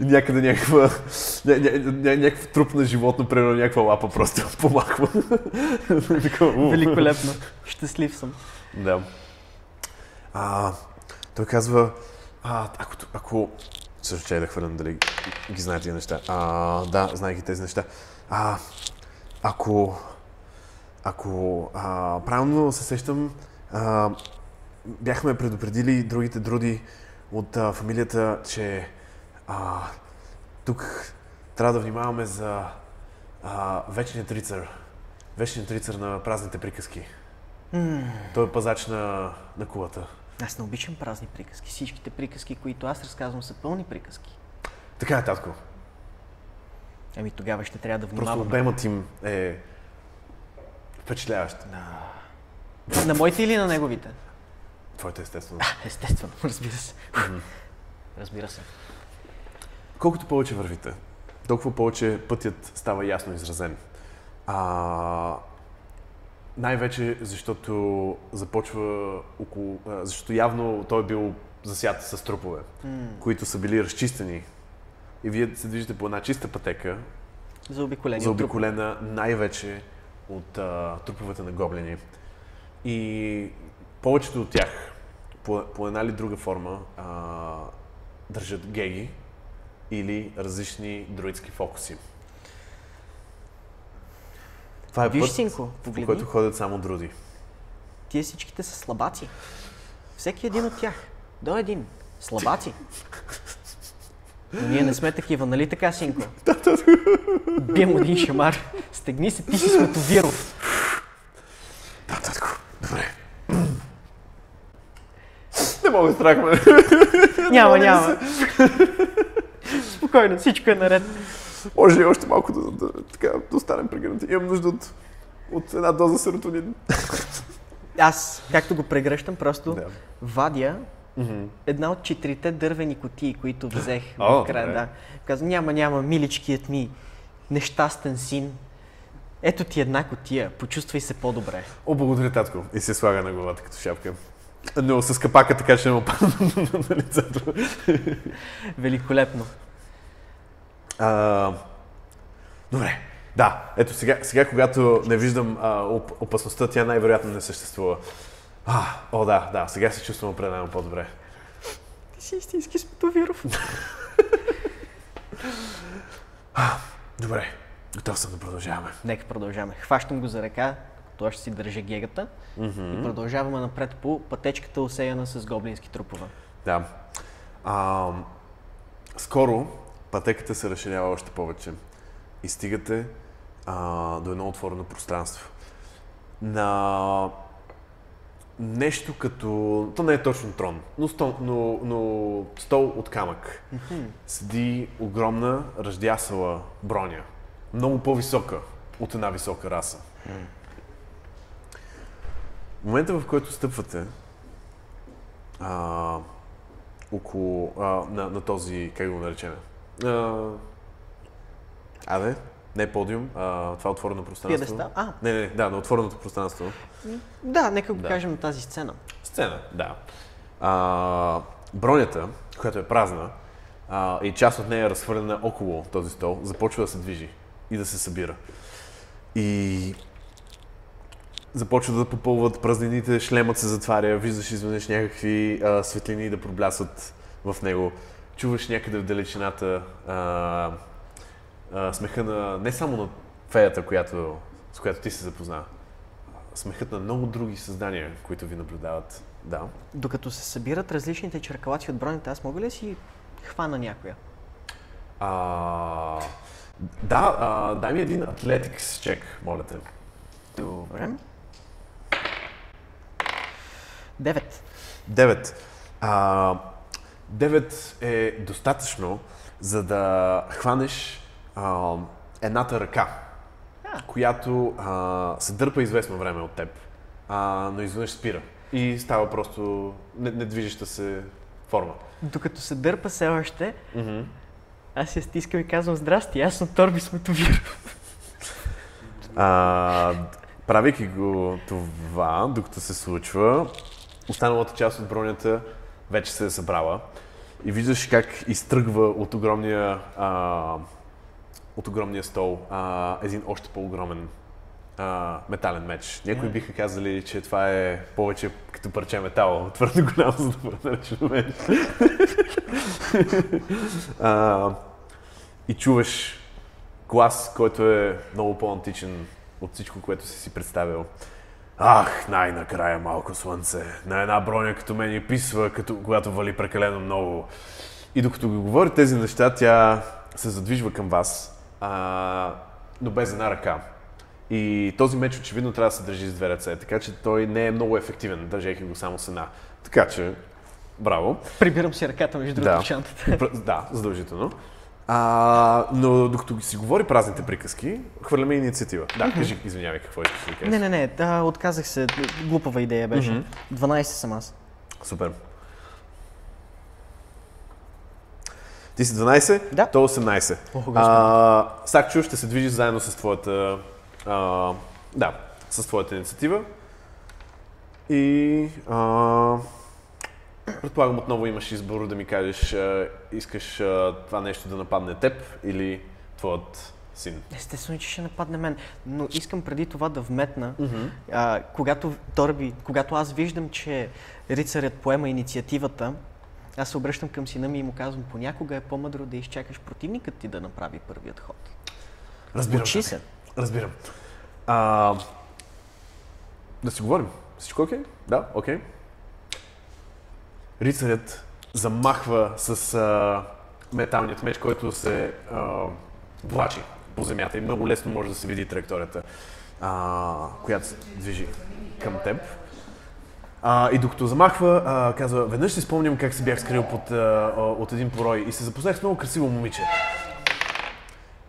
Speaker 1: Някъде някаква, ня, ня, ня, някакъв труп на животно, примерно някаква лапа просто *laughs* помахва.
Speaker 2: Великолепно. Щастлив съм.
Speaker 1: Да. А, той казва, а, ако, ако... Също че да хвърлям дали ги знае тези неща. А, да, знае ги тези неща. А, ако... Ако а, правилно се сещам, а, бяхме предупредили другите друди от а, фамилията, че а, тук трябва да внимаваме за а, вечният рицар. Вечният рицар на празните приказки. Той е пазач на, на кулата.
Speaker 2: Аз не обичам празни приказки. Всичките приказки, които аз разказвам, са пълни приказки.
Speaker 1: Така е, татко.
Speaker 2: Ами тогава ще трябва да
Speaker 1: Просто
Speaker 2: внимаваме.
Speaker 1: обемът им е впечатляващ.
Speaker 2: На моите или на неговите?
Speaker 1: Твоето естествено.
Speaker 2: Естествено, *laughs* разбира се. Разбира се.
Speaker 1: Колкото повече вървите, толкова повече пътят става ясно изразен. А, най-вече защото започва около... а, Защото явно той е бил засят с трупове, които са били разчистени. И вие се движите по една чиста пътека,
Speaker 2: За обиколение.
Speaker 1: заобиколена най-вече от а, труповете на гоблини. И повечето от тях, по, по една или друга форма, а, държат геги или различни друидски фокуси. Това е
Speaker 2: Виж,
Speaker 1: път,
Speaker 2: синко,
Speaker 1: по който ходят само друди.
Speaker 2: Тие всичките са слабаци. Всеки един от тях. До един. Слабаци. Но ние не сме такива, нали така, синко? *laughs* Бием един шамар Стегни се, ти си Световиров.
Speaker 1: Да, татко. Добре. Да страх, ме. *laughs*
Speaker 2: Няма,
Speaker 1: не
Speaker 2: няма. Спокойно, всичко е наред.
Speaker 1: Може ли още малко да, да, така, да останем прегърнати? Имам нужда от, от една доза серотонин.
Speaker 2: Аз, както го прегръщам, просто
Speaker 1: Да.
Speaker 2: вадя
Speaker 1: Мгм.
Speaker 2: една от четирите дървени кутии, които взех
Speaker 1: О,
Speaker 2: в края.
Speaker 1: добре.
Speaker 2: Да. Казвам, няма, няма, миличкият ми нещастен син. Ето ти една кутия, почувствай се по-добре.
Speaker 1: О, благодаря, татко. И се слага на главата като шапка. Но с капака така ще не му падна на лицето.
Speaker 2: Великолепно.
Speaker 1: А, добре. Да, ето сега, сега когато не виждам а, оп- опасността, тя най-вероятно не съществува. А, о, да, да, сега се чувствам определено по-добре.
Speaker 2: Ти си истински Световиров.
Speaker 1: Добре, готов съм да продължаваме.
Speaker 2: Нека продължаваме. Хващам го за ръка, той ще си държа гегата и продължаваме напред по пътечката, осеяна с гоблински трупове.
Speaker 1: Да. А, скоро пътеката се разширява още повече и стигате а, до едно отворено пространство. На нещо като... То не е точно трон, но стол, но, но стол от камък. Седи огромна, ръждясала броня. Много по-висока от една висока раса. В момента, в който стъпвате а, около а, на, на този, как го наречем? А, абе, не подиум, а, това е отворено пространство.
Speaker 2: Пиедестал? А.
Speaker 1: Не, не, да, на отвореното пространство.
Speaker 2: Да, нека го
Speaker 1: Да.
Speaker 2: кажем на тази сцена.
Speaker 1: Сцена, да. А, бронята, която е празна, а, и част от нея е разхвърлена около този стол, започва да се движи и да се събира. И започва да попълват празнините, шлемът се затваря, виждаш изведнъж някакви а, светлини да проблясват в него. Чуваш някъде в далечината а, а, смеха на не само на феята, която, с която ти се запозна, смехът на много други създания, които ви наблюдават. Да.
Speaker 2: Докато се събират различните черкалаци от бронята, аз мога ли си хвана някоя?
Speaker 1: А, да, а, дай ми един атлетикс чек, моля те.
Speaker 2: Добре. Девет.
Speaker 1: Девет. А, девет е достатъчно, за да хванеш а, едната ръка,
Speaker 2: А.
Speaker 1: която а, се дърпа известно време от теб, а, но изведнъж спира. И става просто не- недвижеща се форма.
Speaker 2: Докато се дърпа все още, аз я стискам и казвам здрасти, аз съм Торби Сметовир.
Speaker 1: А, правейки го това, докато се случва, останалата част от бронята вече се е събрала и виждаш как изтръгва от огромния, а, от огромния стол а, един още по-огромен а, метален меч. Някои биха казали, че това е повече като парче метал, *laughs* твърде голямо, за да бъде наречено меч. а, и чуваш глас, който е много по-античен от всичко, което си си представил. Ах, най-накрая малко слънце. На една броня като мен и писва, като, когато вали прекалено много. И докато го говори тези неща, тя се задвижва към вас, а, но без една ръка. И този меч очевидно трябва да се държи с две ръце, така че той не е много ефективен, държейки го само с една. Така че, браво.
Speaker 2: Прибирам си ръката между другото
Speaker 1: Да.
Speaker 2: чантата.
Speaker 1: Да, задължително. А, но докато си говори празните приказки, хвърляме инициатива. Да, кажи, извинявай, какво искаш да кажеш.
Speaker 2: Не, не, не, да, отказах се. Глупава идея беше. 12 съм аз.
Speaker 1: Супер. Ти си 12,
Speaker 2: Да.
Speaker 1: то 18.
Speaker 2: О,
Speaker 1: а, Сакчо ще се движи заедно с твоята, а, да, с твоята инициатива. И а, предполагам отново имаш избор да ми кажеш, а, искаш а, това нещо да нападне теб или твоят син.
Speaker 2: Естествено, че ще нападне мен. Но искам преди това да вметна, а, когато, Торби, когато аз виждам, че рицарят поема инициативата, аз се обръщам към сина ми и му казвам, понякога е по-мъдро да изчакаш противникът ти да направи първият ход.
Speaker 1: Разбирам.
Speaker 2: Учи се.
Speaker 1: Разбирам. А, да си говорим. Всичко окей? Да, окей. Рицарят замахва с а, металният меч, който се а, влачи по земята и много лесно може да се види траекторията, а, която се движи към теб. А, и докато замахва, а, казва, веднъж си спомням как се бях скрил под, а, от един порой и се запознах с много красиво момиче.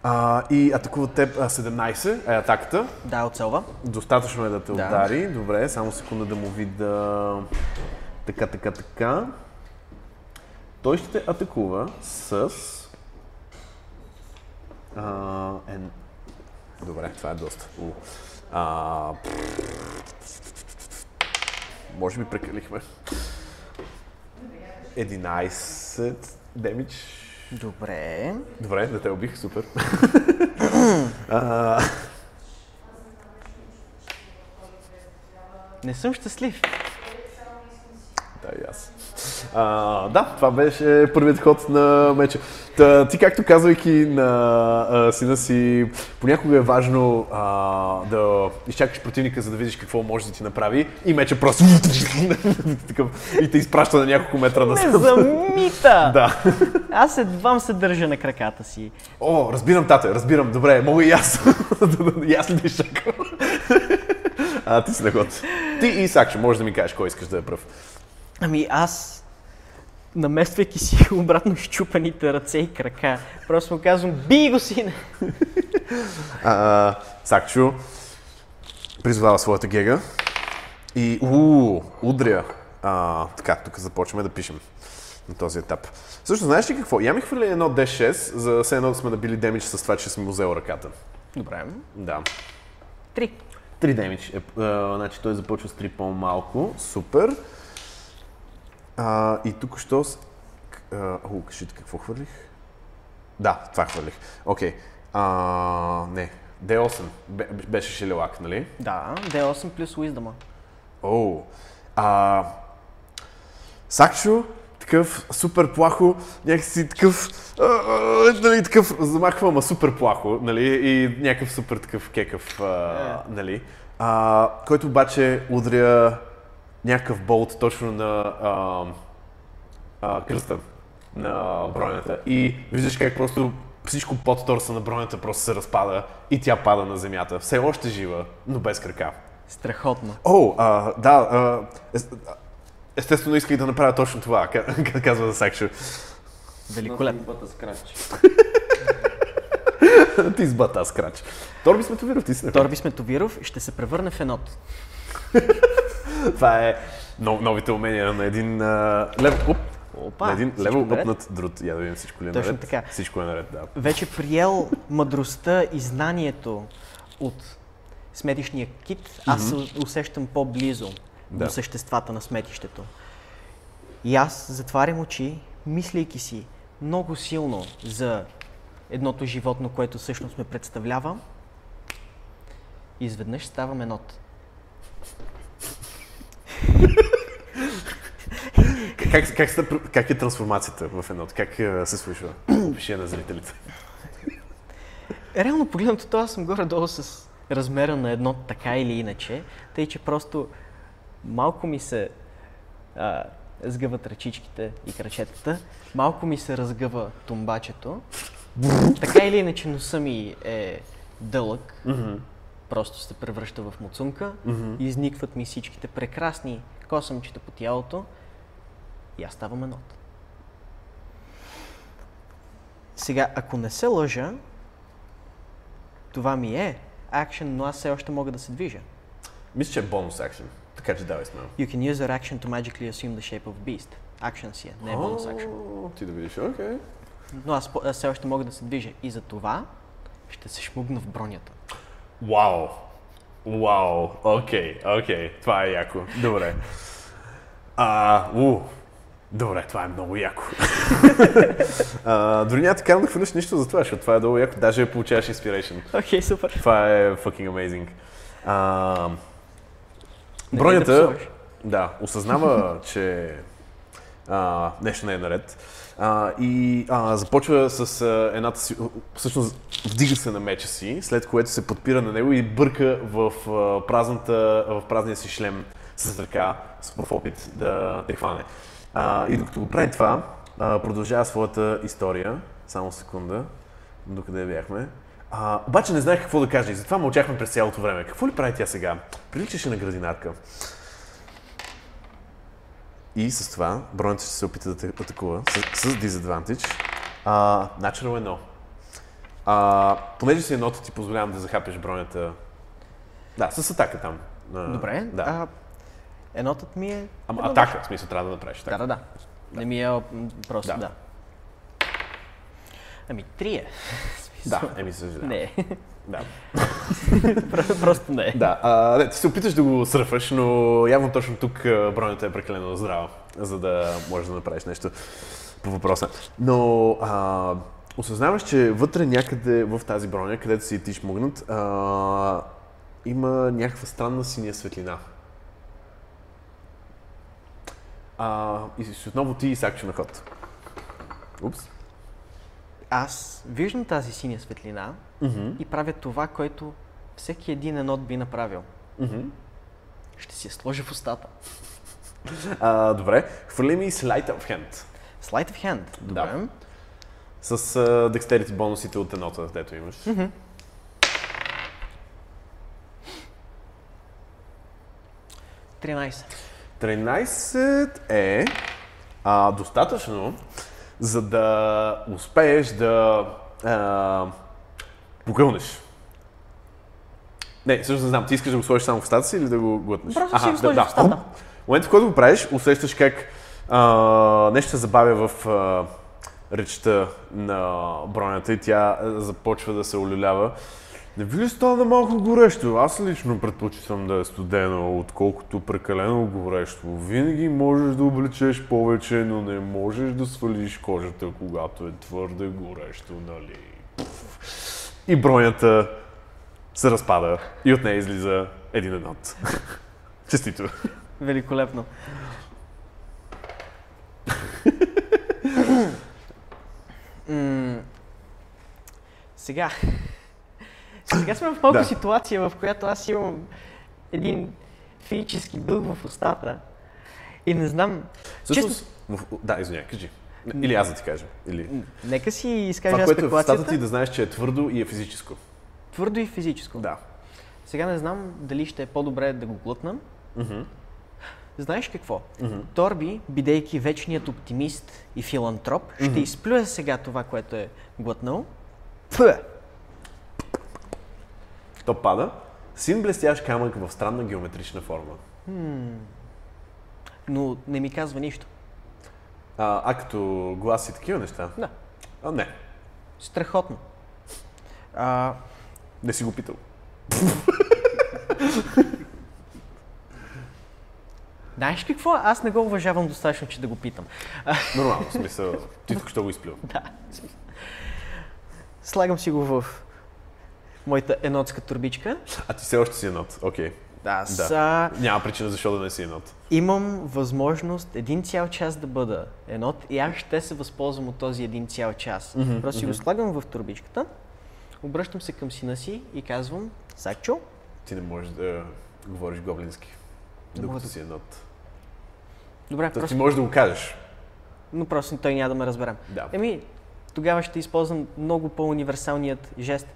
Speaker 1: А, и атакува теб а, 17 е атаката.
Speaker 2: Да, оцелва.
Speaker 1: Достатъчно е да те
Speaker 2: Да.
Speaker 1: удари. Добре, само секунда да му видя. Така, така, така. Той ще те атакува с... А, ен... Добре, това е доста. У. А, може би прекалихме. 11 демидж.
Speaker 2: Добре.
Speaker 1: Добре, да те убих, супер. *laughs* а,
Speaker 2: Не съм щастлив.
Speaker 1: Да, и аз. А, да, това беше първият ход на меча. Та, ти, както казвайки на а, сина си, понякога е важно а, да изчакаш противника, за да видиш какво може да ти направи и меча просто *laughs* и те изпраща на няколко метра на
Speaker 2: замита! *laughs*
Speaker 1: Да.
Speaker 2: Аз едвам се държа на краката си.
Speaker 1: О, разбирам, тате, разбирам. Добре, мога и аз. *laughs* и аз ли да изчакам? а, ти си на ход. Ти и Сакчо, можеш да ми кажеш кой искаш да е пръв.
Speaker 2: Ами аз, намествайки си *laughs* обратно щупаните ръце и крака, просто му казвам, бий го, сине!
Speaker 1: Сакчо призвава своята гега и уу, удря. А, така, тук започваме да пишем на този етап. Също, знаеш ли какво? Я ми хвърли едно D6, за все едно да сме набили демидж с това, че съм му взел ръката.
Speaker 2: Добре.
Speaker 1: Да.
Speaker 2: Три.
Speaker 1: 3 демидж. Е, а, значи той започва с 3 по-малко. Супер. А, и тук що... С... о, кажите какво хвърлих? Да, това хвърлих. Окей. А, не. D8 Бе- беше шелелак, нали?
Speaker 2: Да, D8 плюс Wisdom.
Speaker 1: О. А, Сакшо, такъв супер плахо, някакси такъв, а, а, нали, такъв замахва, ама супер плахо, нали, и някакъв супер такъв кекъв, а, нали, а, който обаче удря някакъв болт точно на а, а, кръста на бронята и виждаш как просто всичко под торса на бронята просто се разпада и тя пада на земята. Все още жива, но без крака.
Speaker 2: Страхотно.
Speaker 1: О, а, да, а, ес, естествено исках да направя точно това, ка- *laughs* казва за Сакшо.
Speaker 2: Великолепно. *laughs*
Speaker 1: Ти сбата скрач. Торби Сметовиров, ти си
Speaker 2: Торби Сметовиров ще се превърне в енот. *laughs* *laughs*
Speaker 1: Това е нов, новите умения на един а, лев, уп,
Speaker 2: Опа,
Speaker 1: на един левел
Speaker 2: наред?
Speaker 1: опнат друд. Я да видим всичко ли е
Speaker 2: Точно
Speaker 1: наред.
Speaker 2: така.
Speaker 1: Всичко е наред, да.
Speaker 2: Вече приел мъдростта и знанието от сметишния кит, аз се усещам по-близо
Speaker 1: Да.
Speaker 2: до съществата на сметището. И аз затварям очи, мислейки си много силно за едното животно, което всъщност ме представлява. Изведнъж ставам енот.
Speaker 1: Как, как, се- как е трансформацията в едното? Как а, се случва? Пиши на зрителите.
Speaker 2: Реално погледнато, това съм горе-долу с размера на едно така или иначе, тъй че просто малко ми се а, сгъват ръчичките и крачетата, малко ми се разгъва тумбачето, *laughs* така или иначе носа ми е дълъг, просто се превръща в муцунка, изникват ми всичките прекрасни косъмчета по тялото и аз ставам енот. Сега, ако не се лъжа, това ми е акшен, но аз все още мога да се движа.
Speaker 1: Мисля, че е бонус акшен. Така че давай смело.
Speaker 2: You can use that action to magically assume the shape of beast. Акшен си е, не е бонус акшен.
Speaker 1: Ти да видиш, окей.
Speaker 2: Но аз, по- аз все още мога да се движа и за това ще се шмугна в бронята.
Speaker 1: Вау! Вау! Окей, окей. Това е яко. Добре. А, у, Добре, това е много яко. *laughs* а, дори няма да карам да хвърляш нищо за това, защото това е много яко. Даже получаваш inspiration.
Speaker 2: Окей, супер.
Speaker 1: Това е fucking amazing. А, бронята,
Speaker 2: да,
Speaker 1: осъзнава, че а, нещо не е наред. А, и а, започва с а, едната си, всъщност вдига се на меча си, след което се подпира на него и бърка в, а, празната, в празния си шлем с ръка, в опит да те хване. А, и докато го прави това, а, продължава своята история. Само секунда, докъде бяхме. А, обаче не знаех какво да кажа и затова мълчахме през цялото време. Какво ли прави тя сега? Приличаше на градинарка. И с това бронята ще се опита да те атакува с, с disadvantage. А, natural едно. А, понеже си едното ти позволявам да захапеш бронята. Да, с атака там. А,
Speaker 2: Добре.
Speaker 1: Да.
Speaker 2: А, енотът ми е...
Speaker 1: Ама
Speaker 2: едно
Speaker 1: атака, в смисъл трябва да направиш
Speaker 2: Да,
Speaker 1: така.
Speaker 2: да, да. Не ми е просто,
Speaker 1: Да.
Speaker 2: да. Ами, три е. *laughs*
Speaker 1: Да, еми съжалявам.
Speaker 2: Не,
Speaker 1: Да.
Speaker 2: Про- *laughs* просто не.
Speaker 1: Да, а, не, ти се опиташ да го сърфаш, но явно точно тук бронята е прекалено здрава, за да можеш да направиш нещо по въпроса. Но а, осъзнаваш, че вътре някъде в тази броня, където си ти шмугнат, а, има някаква странна синя светлина. А, и отново ти Исакчо на ход. Упс.
Speaker 2: Аз виждам тази синя светлина и правя това, което всеки един енот би направил. Ще си я сложа в устата.
Speaker 1: А, добре, хвърли ми Sleight of Hand.
Speaker 2: Slide of hand.
Speaker 1: Да.
Speaker 2: Добре.
Speaker 1: С а, Dexterity бонусите от едното, дето имаш.
Speaker 2: 13.
Speaker 1: 13 е а, достатъчно, за да успееш да а, погълнеш. Не, всъщност не знам, ти искаш да го сложиш само в устата си или да го глътнеш?
Speaker 2: Просто си го сложиш в устата.
Speaker 1: В момента, в който го правиш, усещаш как а, нещо се забавя в а, речта на бронята и тя започва да се олюлява. Не ви ли стана малко горещо? Аз лично предпочитам да е студено, отколкото прекалено горещо. Винаги можеш да облечеш повече, но не можеш да свалиш кожата, когато е твърде горещо, нали? И бронята се разпада и от нея излиза един еднот. *laughs* Честито.
Speaker 2: Великолепно. Сега. Сега сме в малко
Speaker 1: Да.
Speaker 2: ситуация, в която аз имам един физически дълг в устата. И не знам.
Speaker 1: Всъщност, в... да, извиня, кажи. Или аз да ти кажа. Или...
Speaker 2: Нека си изкажа
Speaker 1: Това, което е в ти, да знаеш, че е твърдо и е физическо.
Speaker 2: Твърдо и физическо.
Speaker 1: Да.
Speaker 2: Сега не знам дали ще е по-добре да го глътнам.
Speaker 1: Мгм.
Speaker 2: Знаеш какво?
Speaker 1: Мгм.
Speaker 2: Торби, бидейки вечният оптимист и филантроп, ще изплюе сега това, което е глътнал. Пъ!
Speaker 1: То пада. Син блестящ камък в странна геометрична форма.
Speaker 2: Но не ми казва нищо.
Speaker 1: А, а като глас и такива неща?
Speaker 2: Да.
Speaker 1: А, не.
Speaker 2: Страхотно. А,
Speaker 1: Не си го питал.
Speaker 2: знаеш какво? Аз не го уважавам достатъчно, че да го питам.
Speaker 1: Нормално, в *laughs* смисъл. Ти тук що го изплюл.
Speaker 2: Да. Слагам си го в моята енотска турбичка.
Speaker 1: А ти все още си енот. Окей.
Speaker 2: Аз
Speaker 1: Да.
Speaker 2: а,
Speaker 1: Няма причина защо да не си енот.
Speaker 2: имам възможност един цял час да бъда енот и аз ще се възползвам от този един цял час.
Speaker 1: Мгм,
Speaker 2: Просто си го слагам в турбичката, обръщам се към сина си и казвам, Сакчо,
Speaker 1: Ти не можеш да говориш гоблински. Докато
Speaker 2: да-
Speaker 1: си енот.
Speaker 2: добре,
Speaker 1: ти
Speaker 2: просто,
Speaker 1: можеш да го кажеш.
Speaker 2: но просто той няма да ме разбере.
Speaker 1: Да.
Speaker 2: Еми, тогава ще използвам много по-универсалният жест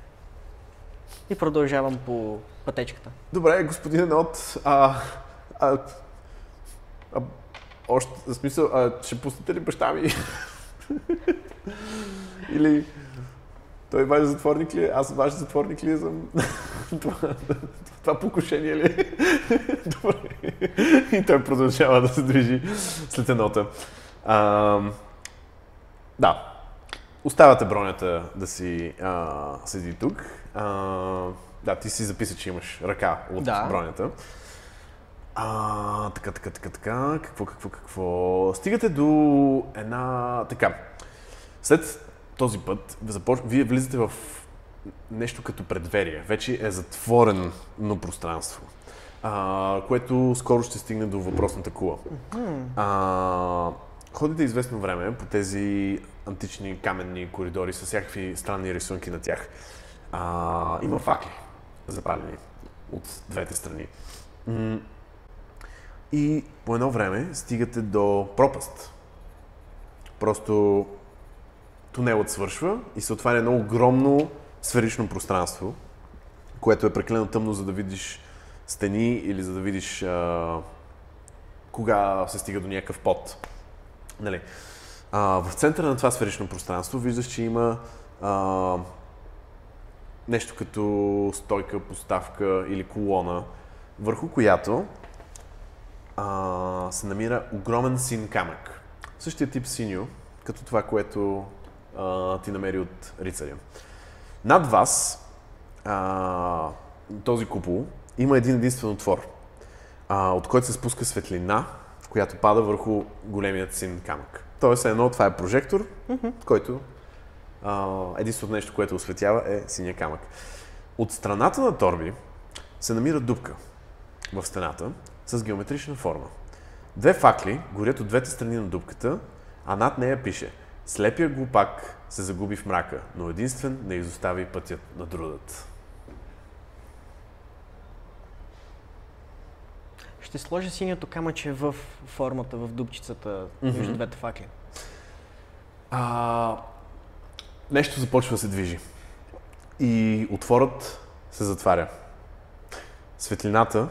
Speaker 2: и продължавам по пътечката.
Speaker 1: Добре, господин Енот, а, а, а, още, в смисъл, а, ще пуснете ли баща ми? *laughs* Или той ваш затворник ли е? Аз ваш затворник ли съм? *laughs* това, това покушение ли е? *laughs* Добре. И той продължава да се движи след енота. А, да. Оставате бронята да си а, седи тук. А, да, ти си записа, че имаш ръка от
Speaker 2: Да.
Speaker 1: бронята. А, така, така, така, така. Какво, какво, какво? Стигате до една... Така. След този път, започ... вие влизате в нещо като предверие. Вече е затворено пространство. А, което скоро ще стигне до въпросната кула. А, ходите известно време по тези антични каменни коридори с всякакви странни рисунки на тях. А, има факли, запалени от двете страни. И по едно време стигате до пропаст. Просто тунелът свършва и се отваря едно огромно сферично пространство, което е прекалено тъмно, за да видиш стени или за да видиш а, кога се стига до някакъв пот. Нали. А, в центъра на това сферично пространство виждаш, че има а, нещо като стойка, поставка или колона, върху която а, се намира огромен син камък. Същия тип синьо, като това, което а, ти намери от рицаря. Над вас, а, този купол, има един единствен отвор, а, от който се спуска светлина, която пада върху големият син камък. Тоест, едно това е прожектор, mm-hmm. който единственото нещо, което осветява е синия камък. От страната на Торби се намира дупка в стената с геометрична форма. Две факли горят от двете страни на дупката, а над нея пише Слепия глупак се загуби в мрака, но единствен не изостави пътят на друдът.
Speaker 2: Ще сложа синьото камъче в формата, в дупчицата между mm-hmm. двете факли.
Speaker 1: А, нещо започва да се движи. И отворът се затваря. Светлината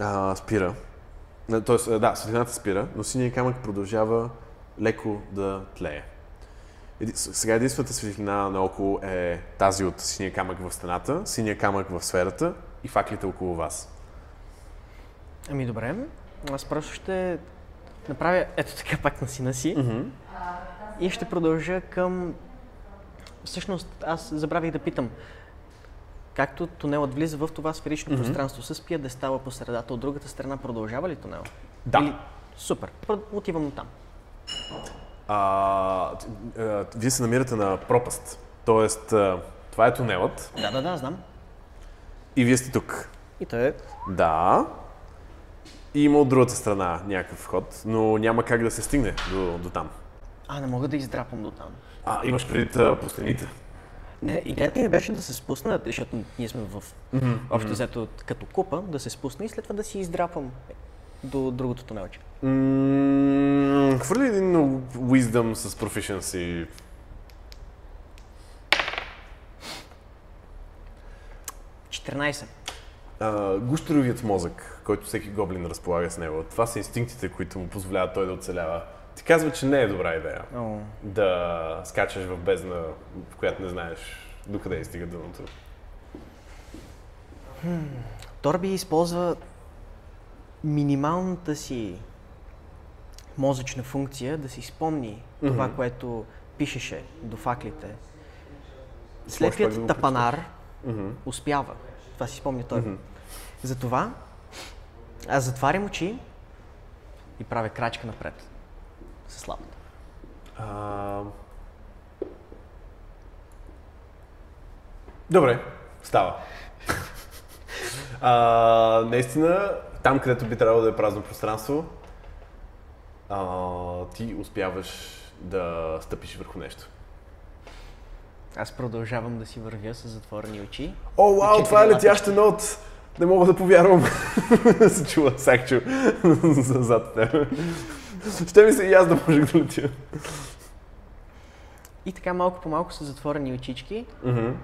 Speaker 1: а, спира. Тоест, да, светлината спира, но синия камък продължава леко да тлее. Сега единствената светлина наоколо е тази от синия камък в стената, синия камък в сферата и факлите около вас.
Speaker 2: Ами добре, аз просто ще направя ето така пак на сина си mm-hmm. и ще продължа към... Всъщност аз забравих да питам. Както тунелът влиза в това сферично mm-hmm. пространство с пиедестала по средата, от другата страна продължава ли тунел?
Speaker 1: Да.
Speaker 2: Или... Супер, отивам там.
Speaker 1: А, а, вие се намирате на пропаст. Тоест, а, това е тунелът.
Speaker 2: Да, да, да, знам.
Speaker 1: И вие сте тук.
Speaker 2: И той е.
Speaker 1: Да. И има от другата страна някакъв вход, но няма как да се стигне до, до там.
Speaker 2: А, не мога да издрапам до там.
Speaker 1: А, имаш преди по стените.
Speaker 2: Не, идеята ми беше да се спусна, защото ние сме в mm-hmm. общо взето като купа, да се спусна и след това да си издрапам до другото тунелче.
Speaker 1: Mm, хвърли един Wisdom с Proficiency. Uh, гущеровият мозък, който всеки гоблин разполага с него, това са инстинктите, които му позволяват той да оцелява. Ти казва, че не е добра идея
Speaker 2: oh.
Speaker 1: да скачаш в бездна, в която не знаеш докъде е стига дъното.
Speaker 2: Hmm. Торби използва минималната си мозъчна функция да си спомни mm-hmm. това, което пишеше до факлите. Слепият тапанар mm-hmm. успява. Това си спомня той. Mm-hmm. Затова аз затварям очи и правя крачка напред с слабата. А...
Speaker 1: Добре, става. *laughs* а, наистина, там където би трябвало да е празно пространство, а, ти успяваш да стъпиш върху нещо.
Speaker 2: Аз продължавам да си вървя с затворени очи.
Speaker 1: О, вау, това е летяща нот! Не мога да повярвам. *laughs* се чува Сакчо *laughs* зад теб. Ще ми се и аз да можех да летя.
Speaker 2: И така малко по малко с затворени очички, mm-hmm.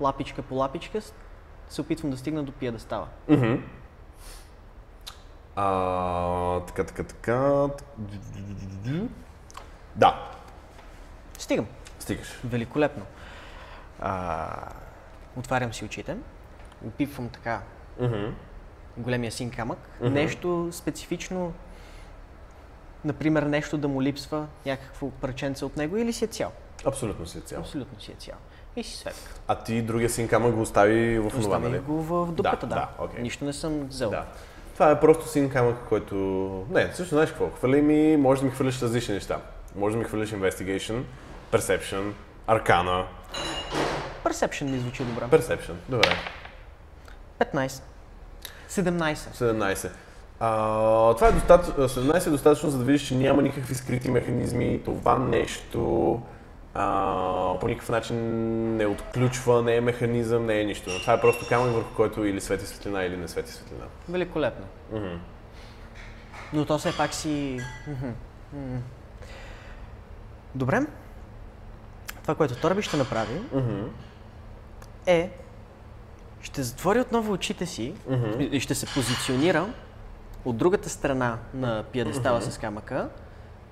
Speaker 2: лапичка по лапичка, се опитвам да стигна до пиедестала.
Speaker 1: Mm-hmm. А, така, така, така. Да.
Speaker 2: Стигам.
Speaker 1: Стигаш.
Speaker 2: Великолепно. А, отварям си очите, опипвам така mm-hmm. големия син камък. Mm-hmm. Нещо специфично, например нещо да му липсва, някакво парченце от него или си е цял?
Speaker 1: Абсолютно си е цял.
Speaker 2: Абсолютно си е цял. И си светка.
Speaker 1: А ти другия син камък го остави в това,
Speaker 2: нали? го в дупката, да.
Speaker 1: да. да okay.
Speaker 2: Нищо не съм взел.
Speaker 1: Да. Това е просто син камък, който... Не, също знаеш какво? Хвърли ми, може да ми хвърляш различни неща. Може да ми хвърляш Investigation, Perception, Arcana.
Speaker 2: Perception ми звучи добре.
Speaker 1: Perception, добре.
Speaker 2: 15. 17.
Speaker 1: 17. А, това е достатъчно, 17 е достатъчно, за да видиш, че няма никакви скрити механизми. Това нещо а, по никакъв начин не отключва, не е механизъм, не е нищо. Но това е просто камък, върху който или свети светлина, или не свети светлина.
Speaker 2: Великолепно.
Speaker 1: Mm-hmm.
Speaker 2: Но то все пак си... Mm-hmm. Добре. Това, което Торби ще направи,
Speaker 1: mm-hmm.
Speaker 2: е, ще затвори отново очите си и ще се позиционира от другата страна на пиедестала с камъка,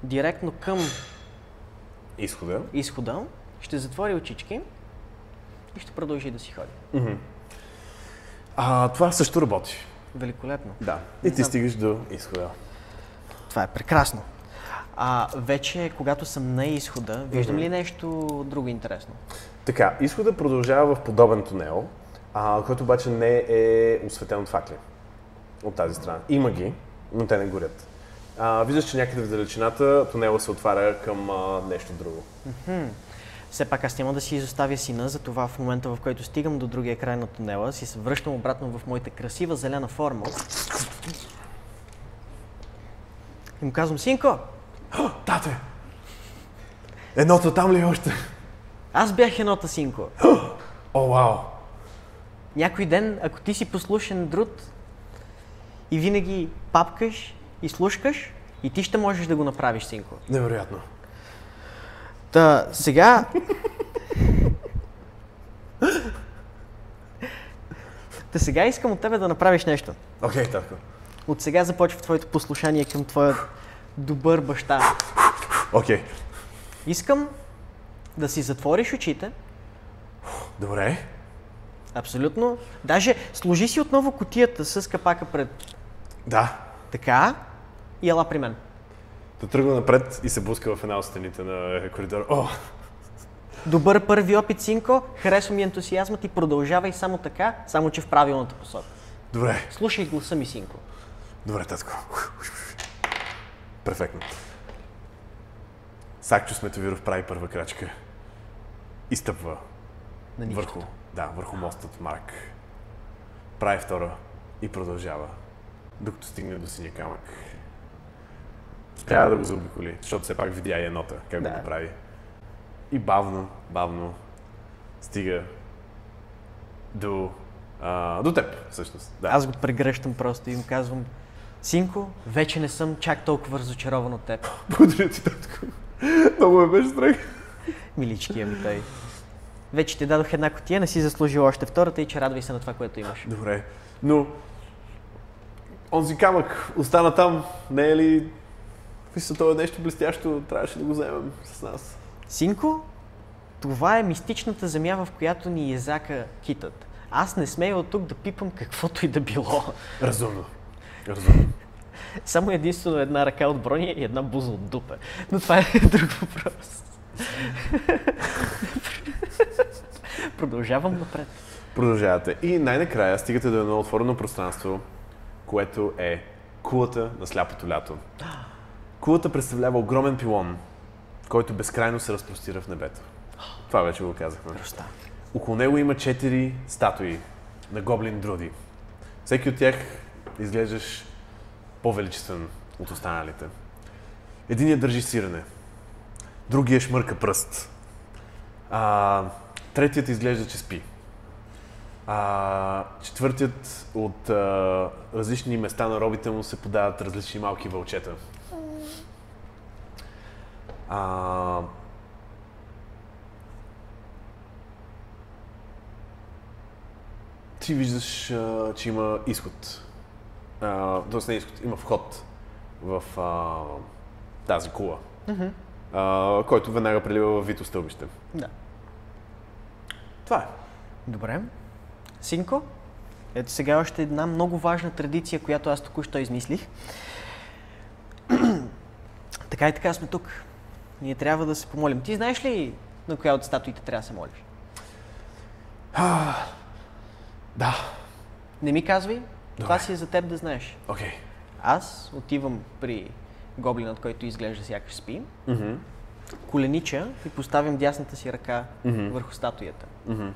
Speaker 2: директно към
Speaker 1: Изхода.
Speaker 2: изхода, ще затвори очички и ще продължи да си ходи.
Speaker 1: А, това също работи.
Speaker 2: Великолепно.
Speaker 1: Да. И ти стигаш до изхода.
Speaker 2: Това е прекрасно. А вече, когато съм на изхода, виждам ли нещо друго интересно?
Speaker 1: Така, изхода продължава в подобен тунел, а, който обаче не е осветен от факли от тази страна. Има ги, но те не горят. А, виждаш, че някъде в далечината тунела се отваря към а, нещо друго.
Speaker 2: Все пак аз няма да си изоставя сина, затова в момента, в който стигам до другия край на тунела, си се връщам обратно в моята красива зелена форма. И му казвам, синко,
Speaker 1: Тате! Едното там ли е още?
Speaker 2: аз бях енота синко.
Speaker 1: О, вау!
Speaker 2: Някой ден, ако ти си послушен друд и винаги папкаш и слушкаш, и ти ще можеш да го направиш, синко.
Speaker 1: Невероятно.
Speaker 2: Та, сега... Та сега искам от тебе да направиш нещо.
Speaker 1: Окей, татко.
Speaker 2: От сега започва твоето послушание към твоя добър баща.
Speaker 1: Окей.
Speaker 2: Искам да си затвориш очите,
Speaker 1: Добре.
Speaker 2: абсолютно. Даже сложи си отново котията с капака пред
Speaker 1: Да.
Speaker 2: така и ела при мен.
Speaker 1: Да тръгва напред и се блъска в една от стените на коридора. О,
Speaker 2: Добър първи опит, синко. Харесва ми ентусиазмът и продължавай само така, само че в правилната посока.
Speaker 1: добре.
Speaker 2: Слушай гласа ми, синко.
Speaker 1: Добре, татко. Перфектно. Сакчо Сметовиров прави първа крачка. И стъпва
Speaker 2: На
Speaker 1: върху, да, върху мостът Марк. Прави втора и продължава, докато стигне до синия камък. Трябва да го заобиколи, защото все пак видя и енота, как
Speaker 2: Да.
Speaker 1: го направи. И бавно, бавно стига до, а, до теб, всъщност. Да.
Speaker 2: Аз го прегръщам просто и им казвам, синко, вече не съм чак толкова разочарован от теб. *laughs*
Speaker 1: Благодаря ти, татко. Много ме беше страх.
Speaker 2: Миличкия ми той. Вече ти дадох една котия, не си заслужил още втората и че радвай се на това, което имаш.
Speaker 1: Добре, но онзи камък остана там, не е ли... Мисля, това е нещо блестящо, трябваше да го вземем с нас.
Speaker 2: Синко, това е мистичната земя, в която ни езака китът. Аз не смея от тук да пипам каквото и да било.
Speaker 1: Разумно. Разумно.
Speaker 2: Само единствено една ръка от броня и една буза от дупа. Но това е *laughs* друг въпрос. Продължавам напред.
Speaker 1: Продължавате. И най-накрая стигате до едно отворено пространство, което е кулата на сляпото лято. Кулата представлява огромен пилон, който безкрайно се разпростира в небето. Това вече го казахме.
Speaker 2: Проста.
Speaker 1: Около него има четири статуи на гоблин друди. Всеки от тях изглеждаш по-величествен от останалите. Единият държи сирене, другият шмърка пръст, а, третият изглежда, че спи. А, четвъртият от а, различни места на робите му се подават различни малки вълчета. А, ти виждаш, а, че има изход. А, тоест не изход, има вход в а, тази кула, а, който веднага прелива в вито стълбище.
Speaker 2: Да.
Speaker 1: Това е.
Speaker 2: Добре. Синко, ето сега още една много важна традиция, която аз току-що измислих. *clears throat* така и така сме тук. Ние трябва да се помолим. Ти знаеш ли на коя от статуите трябва да се молиш? *sighs*
Speaker 1: Да.
Speaker 2: Не ми казвай. Това
Speaker 1: Добре.
Speaker 2: си е за теб да знаеш.
Speaker 1: Окей.
Speaker 2: Аз отивам при гоблинът, който изглежда сякаш спи,
Speaker 1: Мгм.
Speaker 2: коленича и поставям дясната си ръка върху статуята.
Speaker 1: Мгм.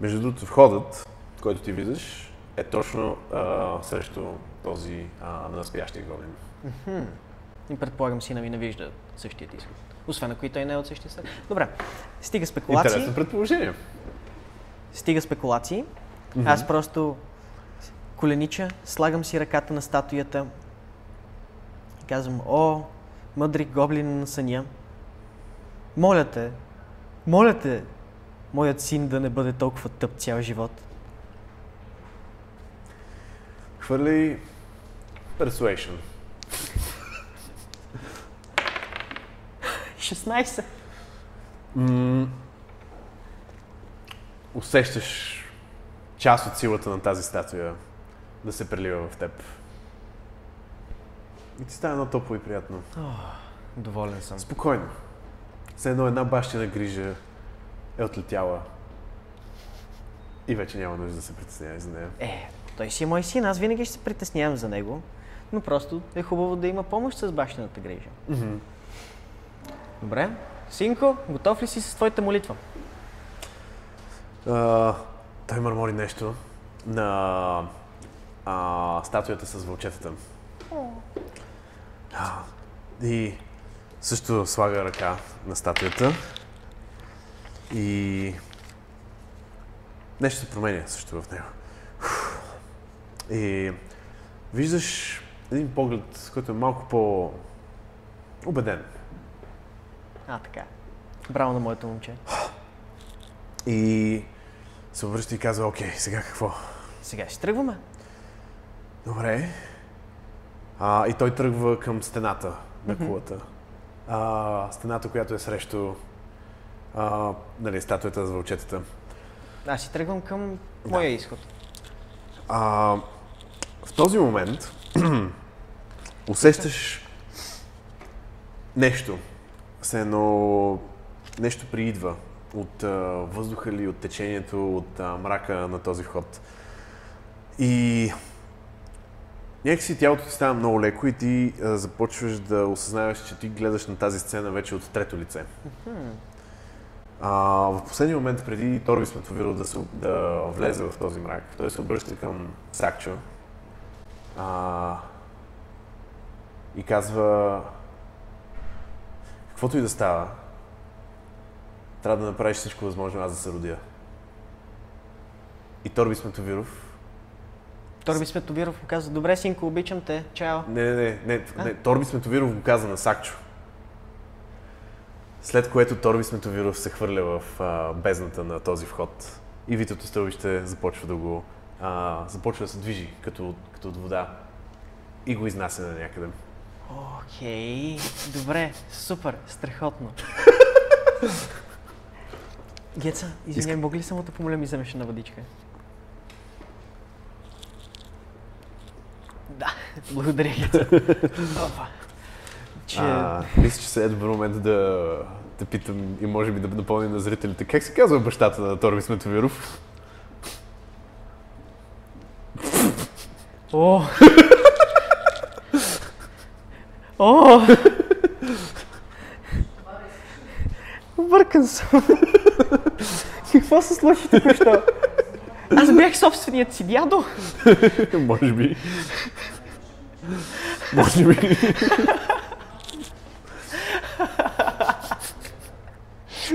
Speaker 1: Между другото, входът, който ти виждаш, е точно а, срещу този а, на настоящия гоблин.
Speaker 2: И предполагам сина ми не вижда същият изход. Освен ако и той не е от същия свят. Добре, стига спекулации.
Speaker 1: Интересно предположение.
Speaker 2: Стига спекулации. Аз просто коленича, слагам си ръката на статуята и казвам, о, мъдри гоблин на съня, моля те, моля те, моят син да не бъде толкова тъп цял живот?
Speaker 1: Хвърли Persuasion.
Speaker 2: 16.
Speaker 1: М- усещаш част от силата на тази статуя да се прелива в теб. И ти става едно топло и приятно.
Speaker 2: Доволен съм.
Speaker 1: Спокойно. Все едно една бащина грижа е отлетяла. И вече няма нужда да се притесняваш за нея.
Speaker 2: Е, той си е мой син, аз винаги ще се притеснявам за него, но просто е хубаво да има помощ с бащината грижа.
Speaker 1: Мгм.
Speaker 2: Добре. Синко, готов ли си с твоята молитва?
Speaker 1: А, той мърмори нещо на а, статуята с вълчетата. А, и също слага ръка на статуята. И нещо се променя също в него. И виждаш един поглед, който е малко по-убеден.
Speaker 2: А, така. Браво на моето момче.
Speaker 1: И се обръща и казва, окей, сега какво?
Speaker 2: Сега ще тръгваме.
Speaker 1: Добре. А, и той тръгва към стената на кулата. А, стената, която е срещу а, нали, статуята за вълчетата.
Speaker 2: Аз си тръгвам към моя изход.
Speaker 1: А, в този момент *clears throat* усещаш нещо. Все едно нещо приидва от а, въздуха ли, от течението, от а, мрака на този вход. И някакси тялото ти става много леко и ти а, започваш да осъзнаваш, че ти гледаш на тази сцена вече от трето лице. А, в последния момент, преди Торби Сметовиро да, се, да влезе в този мрак, той се обръща към Сакчо а, и казва каквото и да става, трябва да направиш всичко възможно аз да се родя. И Торби Сметовиров
Speaker 2: Торби Сметовиров му каза, добре, синко, обичам те, чао.
Speaker 1: Не, не, не, не, не. Торби Сметовиров го каза на Сакчо. След което Торби Сметовиров се хвърля в а, бездната на този вход. И Витото стълбище започва да го... А, започва да се движи като, като от вода. И го изнася на някъде.
Speaker 2: Окей, добре, супер, страхотно. Геца, извиняй, мога ли само да помоля ми вземеш една водичка? Да, благодаря, Геца. Опа. Че...
Speaker 1: А, мисля, че сега е добър момент да те питам и може би да напомня на зрителите. Как се казва бащата на Торби Сметовиров?
Speaker 2: О! О! Объркан съм. Какво се случи току-що? Аз бях собственият си дядо.
Speaker 1: може би. може би.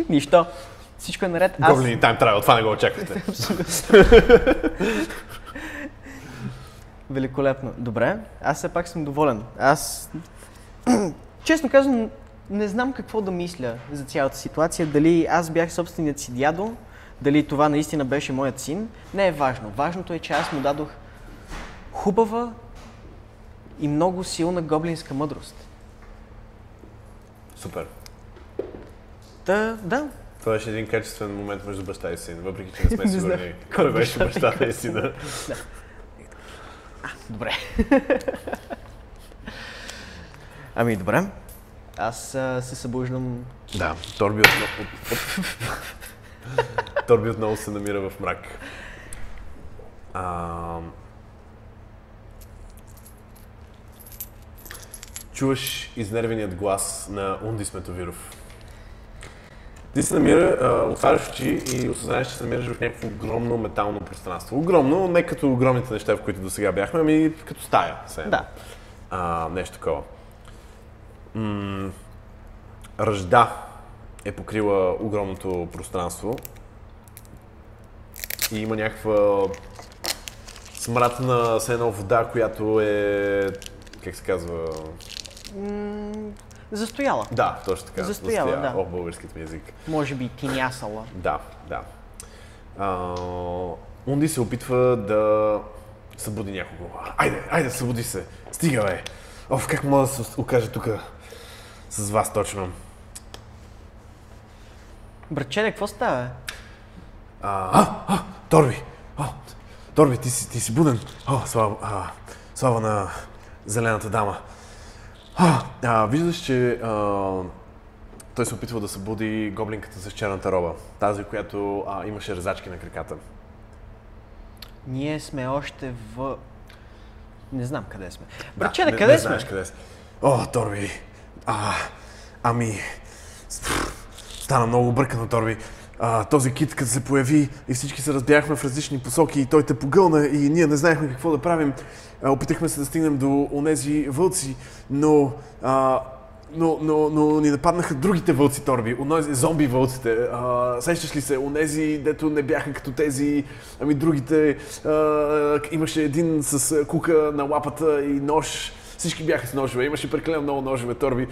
Speaker 2: Нищо. Всичко е наред. Аз...
Speaker 1: Гоблини тайм трябва, това не го очаквате.
Speaker 2: Великолепно. Добре, аз все пак съм доволен. Аз, *clears throat* честно казвам, не знам какво да мисля за цялата ситуация. Дали аз бях собственият си дядо, дали това наистина беше моят син, не е важно. Важното е, че аз му дадох хубава и много силна гоблинска мъдрост.
Speaker 1: Супер.
Speaker 2: Та, да,
Speaker 1: Това беше един качествен момент между баща и син, въпреки че не *laughs* сме сигурни кой беше бащата и сина.
Speaker 2: Добре. ами, добре. Аз а, се събуждам.
Speaker 1: Да, Торби отново, от, от... Торби отново се намира в мрак. А... Чуваш изнервеният глас на Унди Сметовиров. Ти се намира, отваряш очи и осъзнаеш, че се намираш в някакво огромно метално пространство. Огромно, не като огромните неща, в които до сега бяхме, ами като стая. едно.
Speaker 2: Да.
Speaker 1: А, нещо такова. М- ръжда е покрила огромното пространство и има някаква смрад на едно вода, която е, как се казва,
Speaker 2: Застояла.
Speaker 1: Да, точно така.
Speaker 2: Застояла, да.
Speaker 1: О, българският ми език.
Speaker 2: Може би тинясала.
Speaker 1: Да, да. А, Унди се опитва да събуди някого. Айде, айде, събуди се. Стига, бе. Оф, как мога да се окажа тук с вас точно?
Speaker 2: Братчене, какво става?
Speaker 1: А, а, а Торби! О, Торби, ти си, ти си буден. О, слава, а, слава на зелената дама. А, виждаш, че а, той се опитва да събуди гоблинката с черната роба. Тази, която а, имаше резачки на краката.
Speaker 2: Ние сме още в... Не знам къде сме.
Speaker 1: Да,
Speaker 2: Братчене,
Speaker 1: не-
Speaker 2: къде
Speaker 1: не
Speaker 2: сме?
Speaker 1: Знаеш къде сме. О, Торби. А, ами... Стана много объркано, Торби. А, този кит, като се появи и всички се разбяхме в различни посоки и той те погълна и ние не знаехме какво да правим. А, опитахме се да стигнем до онези вълци, но, а, но, но, но ни нападнаха другите вълци, Торби, онези зомби вълците. А, сещаш ли се, онези, дето не бяха като тези, ами другите, а, имаше един с кука на лапата и нож. Всички бяха с ножове, имаше прекалено много ножове, Торби.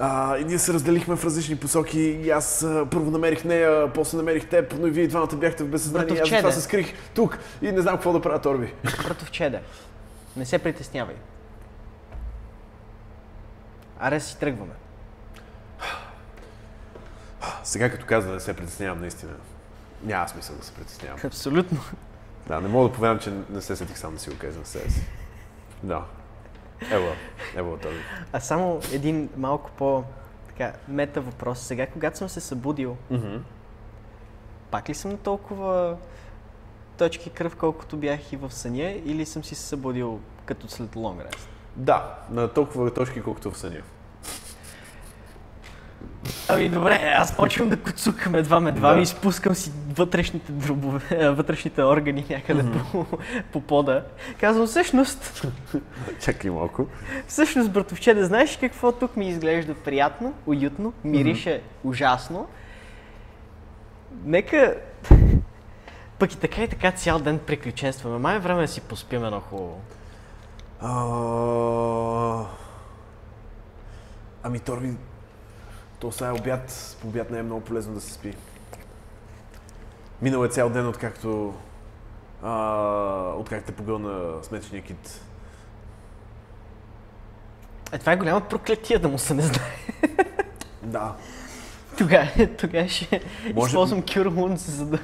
Speaker 1: А, и ние се разделихме в различни посоки и аз а, първо намерих нея, после намерих теб, но и вие двамата бяхте в безсъзнание. Аз
Speaker 2: Братовчеде.
Speaker 1: се скрих тук и не знам какво да правя, Торби.
Speaker 2: Братовчеде, не се притеснявай. Аре си тръгваме.
Speaker 1: Сега като каза да не се притеснявам, наистина. Няма смисъл да се притеснявам.
Speaker 2: Абсолютно.
Speaker 1: Да, не мога да повярвам, че не се сетих сам да си го кажа на себе си. Да. Ево, ево Торби.
Speaker 2: А само един малко по така, мета въпрос. Сега, когато съм се събудил,
Speaker 1: Мгм.
Speaker 2: пак ли съм толкова точки кръв, колкото бях и в съня, или съм си се събудил като след long rest?
Speaker 1: Да, на толкова точки, колкото в съня.
Speaker 2: Ами добре, аз почвам да куцукам едва медва
Speaker 1: Да.
Speaker 2: и изпускам си вътрешните дробове, *laughs* вътрешните органи някъде по, по пода. Казвам, всъщност,
Speaker 1: Чакай малко.
Speaker 2: всъщност, братовче, да знаеш какво тук ми изглежда приятно, уютно, мирише ужасно. Нека пък и така и така цял ден приключенстваме. Май е време да си поспим едно хубаво.
Speaker 1: А... Ами, Торби, то сега е обяд. По обяд не е много полезно да се спи. Минал е цял ден, откакто, а, откакто те погълна сметичния кит.
Speaker 2: Е, това е голямо проклетие да му се не знае.
Speaker 1: Да.
Speaker 2: Тогава, тогава ще
Speaker 1: Може-
Speaker 2: използвам Cure Wounds, за да...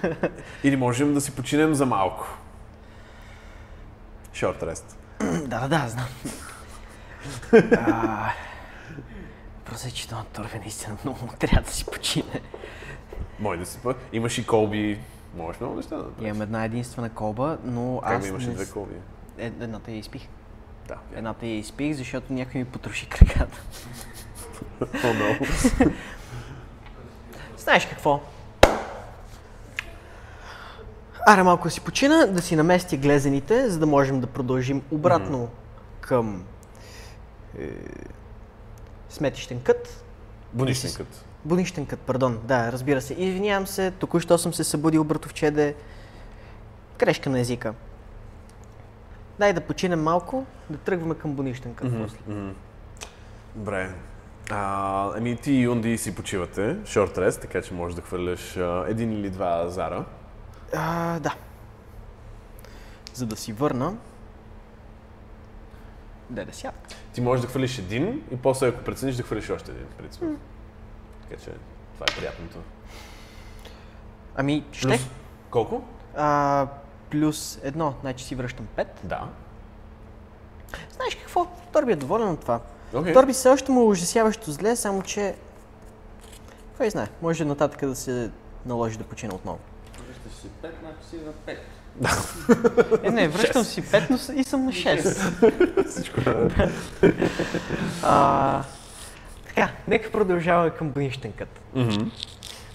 Speaker 1: Или можем да си починем за малко. Short rest. *clears throat*
Speaker 2: Да, да, да, знам. *laughs* А, Просто е, че този Торби наистина много трябва да си почине.
Speaker 1: Може да си път. Имаш и колби. Можеш много неща да направиш.
Speaker 2: Имам една единствена колба, но
Speaker 1: Как
Speaker 2: аз
Speaker 1: имаше
Speaker 2: не...
Speaker 1: две колби?
Speaker 2: Е, едната я изпих.
Speaker 1: Да.
Speaker 2: Едната я изпих, защото някой ми потроши краката. *laughs*
Speaker 1: О, много. *laughs*
Speaker 2: Знаеш какво? Аре малко да си почина, да си наместя глезените, за да можем да продължим обратно към е, сметищен кът.
Speaker 1: Бунищенкът.
Speaker 2: Бунищен кът, пардон. Да, разбира се. Извинявам се, току-що съм се събудил, братовчеде. Грешка на езика. Дай да починем малко, да тръгваме към бунищен кът после.
Speaker 1: Мгм. Добре. А, ами ти и Унди си почивате, short rest, така че можеш да хвърляш а, един или два зара.
Speaker 2: А, да. За да си върна. Да сяда.
Speaker 1: Ти можеш да хвърлиш един и после ако прецениш да хвърлиш още един, в принцип. Така че това е приятното.
Speaker 2: Ами, ще.
Speaker 1: Плюс... Колко?
Speaker 2: А, плюс едно, значи си връщам 5.
Speaker 1: Да.
Speaker 2: Знаеш какво? Торби е доволен от това.
Speaker 1: Окей.
Speaker 2: Торби все още му е ужасяващо зле, само че... Кой знае, може нататък да се наложи да почина отново.
Speaker 3: Връщаш си 5, значи си на 5.
Speaker 2: Е, не, връщам си 5, но и съм на 6.
Speaker 1: Всичко
Speaker 2: А, така, нека продължаваме към бунищен кът.
Speaker 1: Мгм.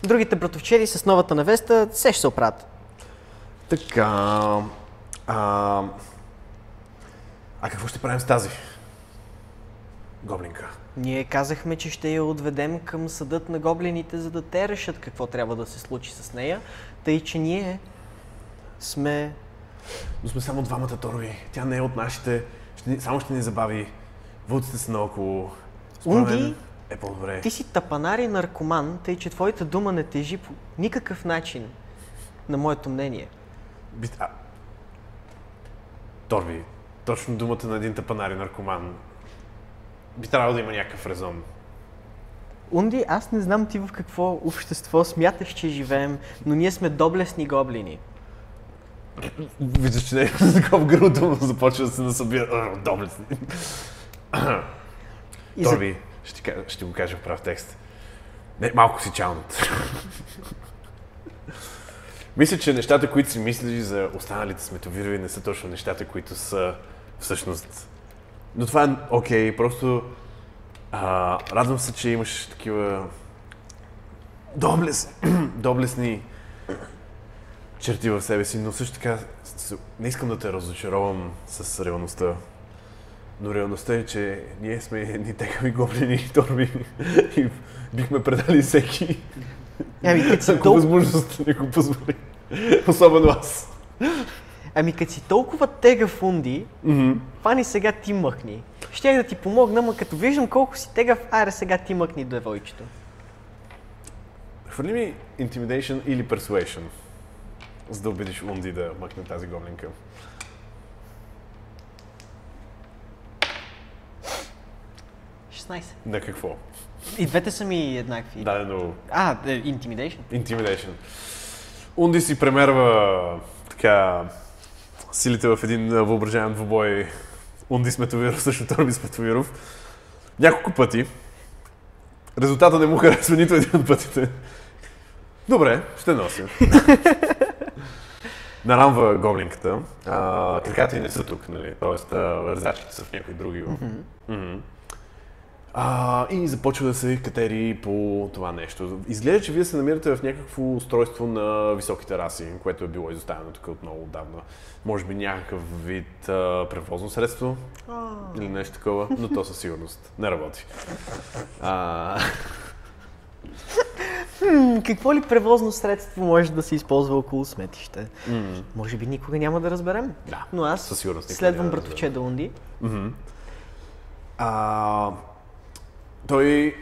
Speaker 2: Другите братовчери с новата невеста се ще се оправят.
Speaker 1: Така. А, а какво ще правим с тази? Гоблинка.
Speaker 2: Ние казахме, че ще я отведем към съдът на гоблините, за да те решат какво трябва да се случи с нея, тъй че ние сме...
Speaker 1: Но сме само двамата Торби. Тя не е от нашите. Ще, само ще ни забави. Вълците са наоколо. Според
Speaker 2: Унди
Speaker 1: мен- е по-добре.
Speaker 2: Ти си тапанар и наркоман, тъй че твоята дума не тежи по никакъв начин на моето мнение.
Speaker 1: Би... А... Торби, точно думата на един тапанар и наркоман би трябвало да има някакъв резон.
Speaker 2: Унди, аз не знам ти в какво общество смяташ, че живеем, но ние сме доблестни гоблини.
Speaker 1: Виждаш, че не е *laughs* такова грудо, започва да се насъбира. А, Доблестни.
Speaker 2: И за...
Speaker 1: Торби, ще, ще го кажа в прав текст. Не, малко си чалнат. *laughs* Мисля, че нещата, които си мислиш за останалите сметовирови, не са точно нещата, които са всъщност. Но това е окей, просто а, радвам се, че имаш такива доблес, *clears throat* доблесни черти в себе си, но също така не искам да те разочаровам с реалността. Но реалността е, че ние сме едни текави гоблини и торби *laughs* и бихме предали всеки,
Speaker 2: Ами,
Speaker 1: ако
Speaker 2: тол...
Speaker 1: възможност не го позволи. Особено аз.
Speaker 2: Ами, като си толкова тегав Унди, фани сега ти мъхни. Щях да ти помогна, но като виждам колко си тегав, аре сега ти мъкни девойчето.
Speaker 1: Хвърли ми Intimidation или Persuasion, за да убедиш Унди да мъкне тази
Speaker 2: 16.
Speaker 1: На какво?
Speaker 2: И двете са ми еднакви.
Speaker 1: Дадено
Speaker 2: А, е, Intimidation.
Speaker 1: Intimidation. Унди си премерва така силите в един въображаем двубой Унди Сметовиров *laughs* срещу Торби Сметовиров няколко пъти. Резултата не му харесва нито един от пътите. Добре, ще нося. *laughs* Нарамва гоблинката. А, краката й не са тук, нали? Тоест, а, ръзачките са в някои други. Мгм. А, и започва да се катери по това нещо. Изглежда, че вие се намирате в някакво устройство на високите раси, което е било изоставено тук от много отдавна. Може би някакъв вид а, превозно средство или нещо такова, но то със сигурност не работи. А,
Speaker 2: М, какво ли превозно средство може да се използва около сметище? Може би никога няма да разберем.
Speaker 1: Да,
Speaker 2: Но аз
Speaker 1: със сигурност
Speaker 2: следвам братовче Унди.
Speaker 1: А, той,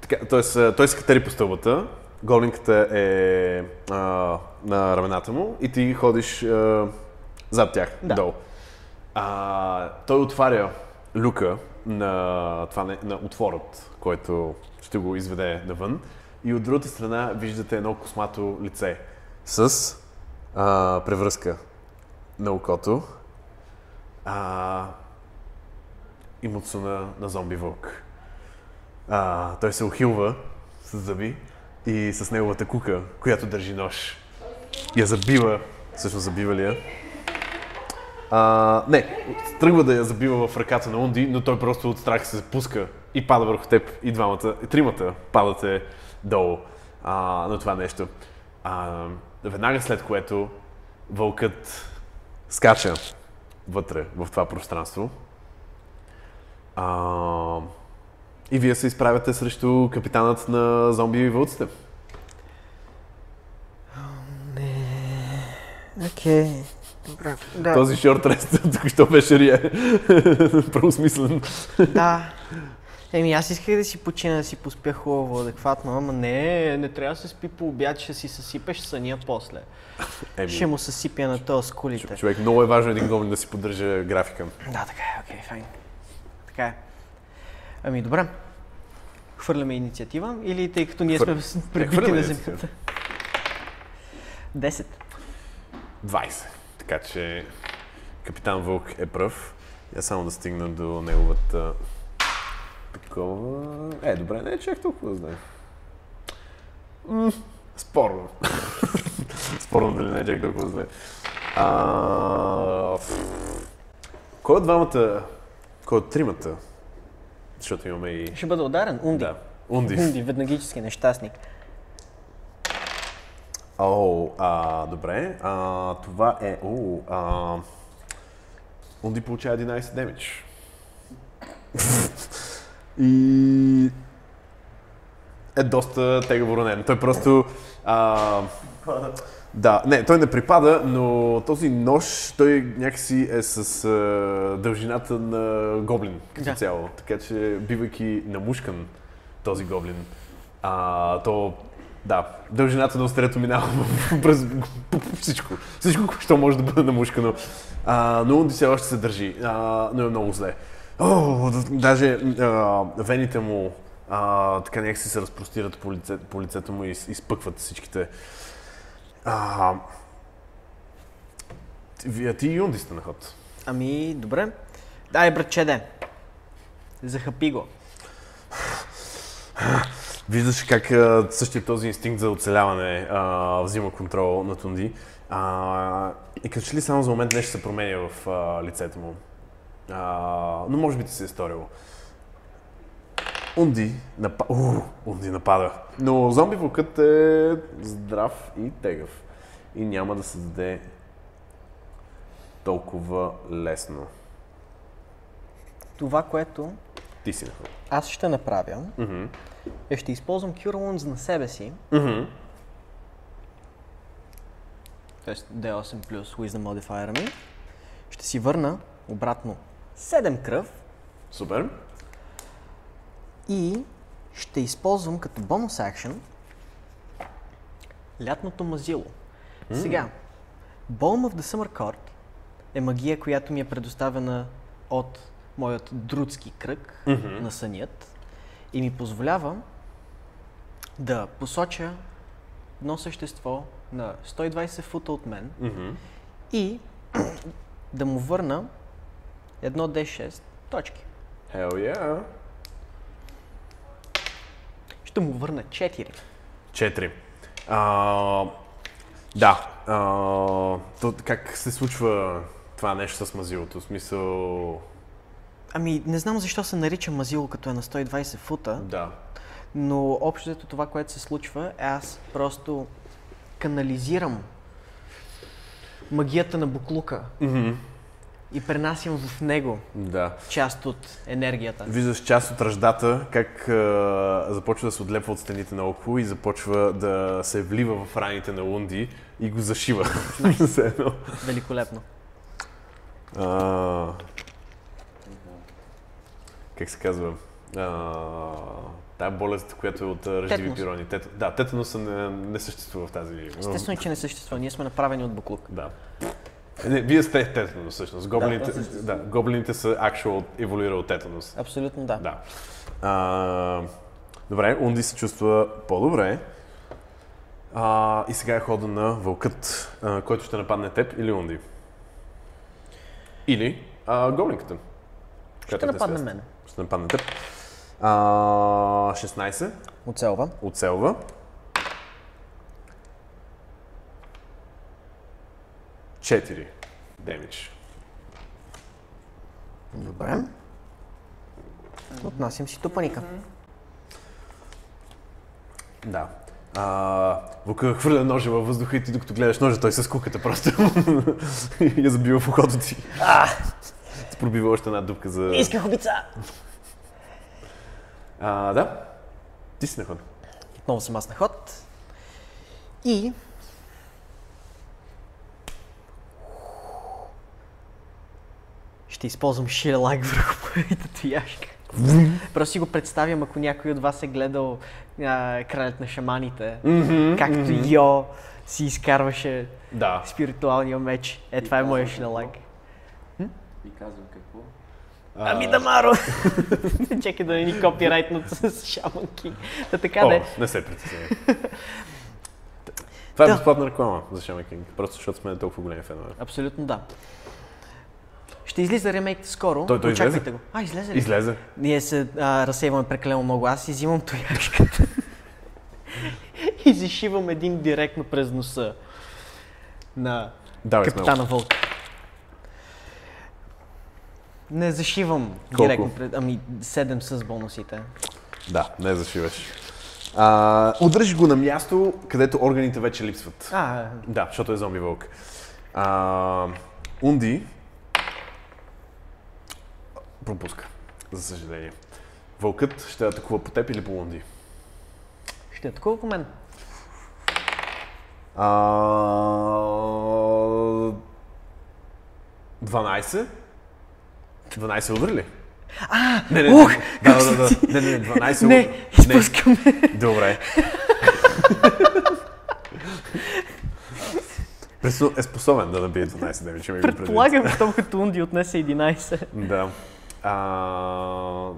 Speaker 1: така, т.е. той се катери по стълбата, голинката е а, на рамената му и ти ходиш а, зад тях,
Speaker 2: Да.
Speaker 1: долу. А, той отваря люка на, това, на отворът, който ще го изведе навън. И от другата страна виждате едно космато лице с а, превръзка на окото. А, и муцуна на зомби вълк. А, той се ухилва с зъби и с неговата кука, която държи нож, я забива, всъщност забива ли я? А, не, тръгва да я забива в ръката на Унди, но той просто от страх се пуска и пада върху теб и двамата, и тримата падате долу а, на това нещо. А, веднага след което вълкът скача вътре в това пространство а, и вие се изправяте срещу капитанът на зомби и вълците.
Speaker 2: Окей. Добре. Да.
Speaker 1: Този шорт рест *laughs* току-що беше рие. *laughs* Правосмислен.
Speaker 2: Да. Еми, аз исках да си почина, да си поспя хубаво, адекватно, ама не, не трябва да се спи по обяд, ще си съсипеш съня после.
Speaker 1: Еми,
Speaker 2: Ще му съсипя на този скулите.
Speaker 1: човек, много е важно един гоблин да си поддържа графика.
Speaker 2: Да, така е, окей, файн. Така е. Ами, добре. Хвърляме инициатива или тъй като ние
Speaker 1: Хвър-
Speaker 2: сме пребити на земята? 10.
Speaker 1: 20. Така че капитан Вълк е пръв. Я само да стигна до неговата такова... Е, добре, не е чак толкова знае. М, спорно. *laughs* спорно дали не е чак толкова знае. А... Кой от двамата... Кой от тримата? Защото имаме и...
Speaker 2: Ще бъда ударен. Унди.
Speaker 1: Да. Унди.
Speaker 2: Унди, веднагически нещастник.
Speaker 1: О, а, добре. А, това е... О, а, Унди получава 11 демидж. И... Е доста тегаво ранен. Той просто... А, да, не, той не припада, но този нож, той някакси е с а, дължината на гоблин като
Speaker 2: Да.
Speaker 1: цяло. Така че, бивайки намушкан този гоблин. А, то, да, дължината на острето минава *laughs* през всичко. Всичко, което може да бъде намушкано. А, но Унди все още се държи, а, но е много зле. О, даже а, вените му а, така някакси се разпростират по, лице, по лицето му и из- изпъкват всичките. А, ти, ти и Юнди сте на ход.
Speaker 2: Ами, добре. Дай, братчеде. Захапи го.
Speaker 1: Виждаш как същия този инстинкт за оцеляване а, взима контрол на Тунди. А, и като че ли само за момент нещо се променя в а, лицето му. А, но може би ти се е сторило. Унди, напа... У, Унди напада. Но зомби вълкът е здрав и тегъв. И няма да се даде толкова лесно.
Speaker 2: Това, което
Speaker 1: Ти си на ход.
Speaker 2: аз ще направя,
Speaker 1: Мгм.
Speaker 2: е ще използвам Cure Wounds на себе си.
Speaker 1: Мгм.
Speaker 2: Тоест D8 плюс Wisdom Modifier ми. Ще си върна обратно 7 кръв
Speaker 1: Супер.
Speaker 2: И ще използвам като бонус акшен лятното мазило. Сега, Balm of the Summer Court е магия, която ми е предоставена от моят друдски кръг на сънят и ми позволява да посоча едно същество на 120 фута от мен
Speaker 1: Мгм.
Speaker 2: и *clears throat* да му върна едно D6 точки.
Speaker 1: Hell yeah.
Speaker 2: Ще му върна 4.
Speaker 1: Четири. А, да. А, то, как се случва това нещо с мазилото? В смисъл...
Speaker 2: Ами, не знам защо се нарича мазило, като е на 120 фута,
Speaker 1: Да.
Speaker 2: но общото това, което се случва, е аз просто канализирам магията на буклука и пренасям в него
Speaker 1: Да.
Speaker 2: част от енергията.
Speaker 1: Виждаш част от ръждата, как а, започва да се отлепва от стените на около и започва да се влива в раните на Лунди и го зашива. *laughs* Едно.
Speaker 2: Великолепно.
Speaker 1: А, как се казва? А, тая болест, която е от ръждиви пирони. Тет... Да, тетаноса не, не съществува в тази...
Speaker 2: Естествено, че не съществува. Ние сме направени от буклук.
Speaker 1: Да. Е, Не, вие сте тетанус всъщност. Гоблините,
Speaker 3: съществува.
Speaker 1: да, гоблините са actual еволюирал тетанус.
Speaker 2: Абсолютно да.
Speaker 1: Да. А, добре, Унди се чувства по-добре. А, и сега е хода на вълкът, а, който ще нападне теб или Унди. Или а, гоблинката.
Speaker 2: Ще нападне мен.
Speaker 1: Ще нападне теб. А, 16
Speaker 2: Оцелва.
Speaker 1: оцелва. Четири демидж.
Speaker 2: Добре. Отнасям си тупаника.
Speaker 1: Да. А, Вука хвърля ножа във въздуха и ти докато гледаш ножа, той се скуката просто. *laughs* я забива в ухото ти. Ти пробива още една дупка за...
Speaker 2: Исках обица!
Speaker 1: А, да. Ти си на ход.
Speaker 2: Отново съм аз на ход. И... Ще използвам ширелак върху моята тояшка. Просто си го представям, ако някой от вас е гледал а, Кралят на шаманите, както Йо си изкарваше
Speaker 1: Да.
Speaker 2: спиритуалния меч. Е, това е моя ширелак.
Speaker 3: И казвам какво?
Speaker 2: Ами Дамаро! *laughs* Чакай да не ни копирайтнат с Шаман Кинг. Та така
Speaker 1: О,
Speaker 2: да
Speaker 1: не се притеснявай. Това е безплатна реклама за Shaman King, просто защото сме толкова големи фенове.
Speaker 2: Абсолютно да. Ще излиза ремейк скоро.
Speaker 1: Той- той
Speaker 2: Очаквайте
Speaker 1: излезе?
Speaker 2: го. А, излезе ли?
Speaker 1: Излезе.
Speaker 2: Ние се а, разсейваме прекалено много. Аз си взимам тояшката *laughs* и зашивам един директно през носа на
Speaker 1: Давай смело.
Speaker 2: капитана Вълк. Не зашивам
Speaker 1: Колко?
Speaker 2: директно пред... Ами, 7 с бонусите.
Speaker 1: Да, не зашиваш. А, удръж го на място, където органите вече липсват.
Speaker 2: А,
Speaker 1: Да, защото е зомби вълк. А, Унди пропуска, за съжаление. Вълкът ще атакува по теб или по Унди?
Speaker 2: ще атакува по мен.
Speaker 1: А, 12? 12 удри ли?
Speaker 2: А,
Speaker 1: Не, не,
Speaker 2: ух,
Speaker 1: не, да, да,
Speaker 2: ти?
Speaker 1: да, не, не, 12
Speaker 2: Не,
Speaker 1: не.
Speaker 2: изпускаме.
Speaker 1: Добре. Пресо е способен да набие 12 деми, че ми го предвид.
Speaker 2: Предполагам, щом като Унди отнесе 11.
Speaker 1: Да. А,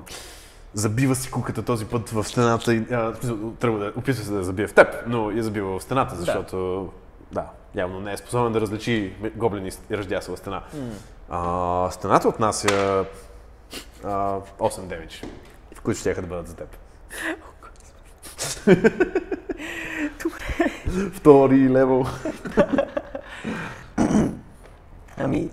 Speaker 1: забива си куката този път в стената и а, в тръгва да описва се да я забие в теб, но я забива в стената, защото да, явно не е способен да различи гоблини и ръждясова стена. А, стената отнася а, 8 демидж, които ще да бъдат за теб. Добре. Втори левел.
Speaker 2: Ами,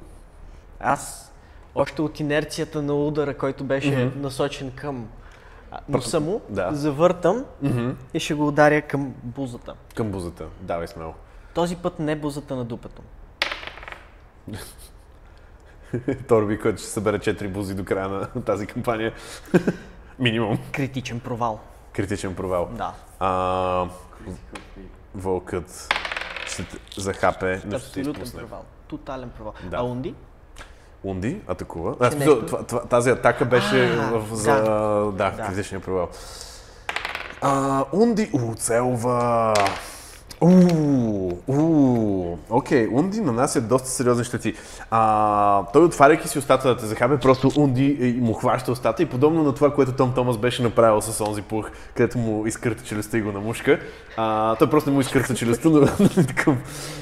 Speaker 2: аз още от инерцията на удара, който беше насочен към носа му,
Speaker 1: Да.
Speaker 2: завъртам и ще го ударя към бузата.
Speaker 1: Към бузата. Давай смело.
Speaker 2: Този път не бузата на дупето. *laughs*
Speaker 1: Торби, който ще събере 4 бузи до края на *laughs* тази кампания. *laughs* Минимум.
Speaker 2: Критичен провал.
Speaker 1: Критичен провал.
Speaker 2: Да.
Speaker 1: А, вълкът ще захапе,
Speaker 2: Абсолютен провал. Тотален провал.
Speaker 1: Да.
Speaker 2: А Унди?
Speaker 1: Унди атакува. А, смисъл,
Speaker 2: нещо-
Speaker 1: това, това, тази атака беше
Speaker 2: А,
Speaker 1: в, за да,
Speaker 2: да.
Speaker 1: критичния провал. А, Унди оцелва. Уу, уу, окей, Унди нанася доста сериозни щети. А, той отваряйки си устата да те захапе, просто Унди е, му хваща устата и подобно на това, което Том Томас беше направил с онзи пух, където му изкърта челюстта и го намушка. А, той просто не му изкърта челюстта, но *laughs* нали, такъв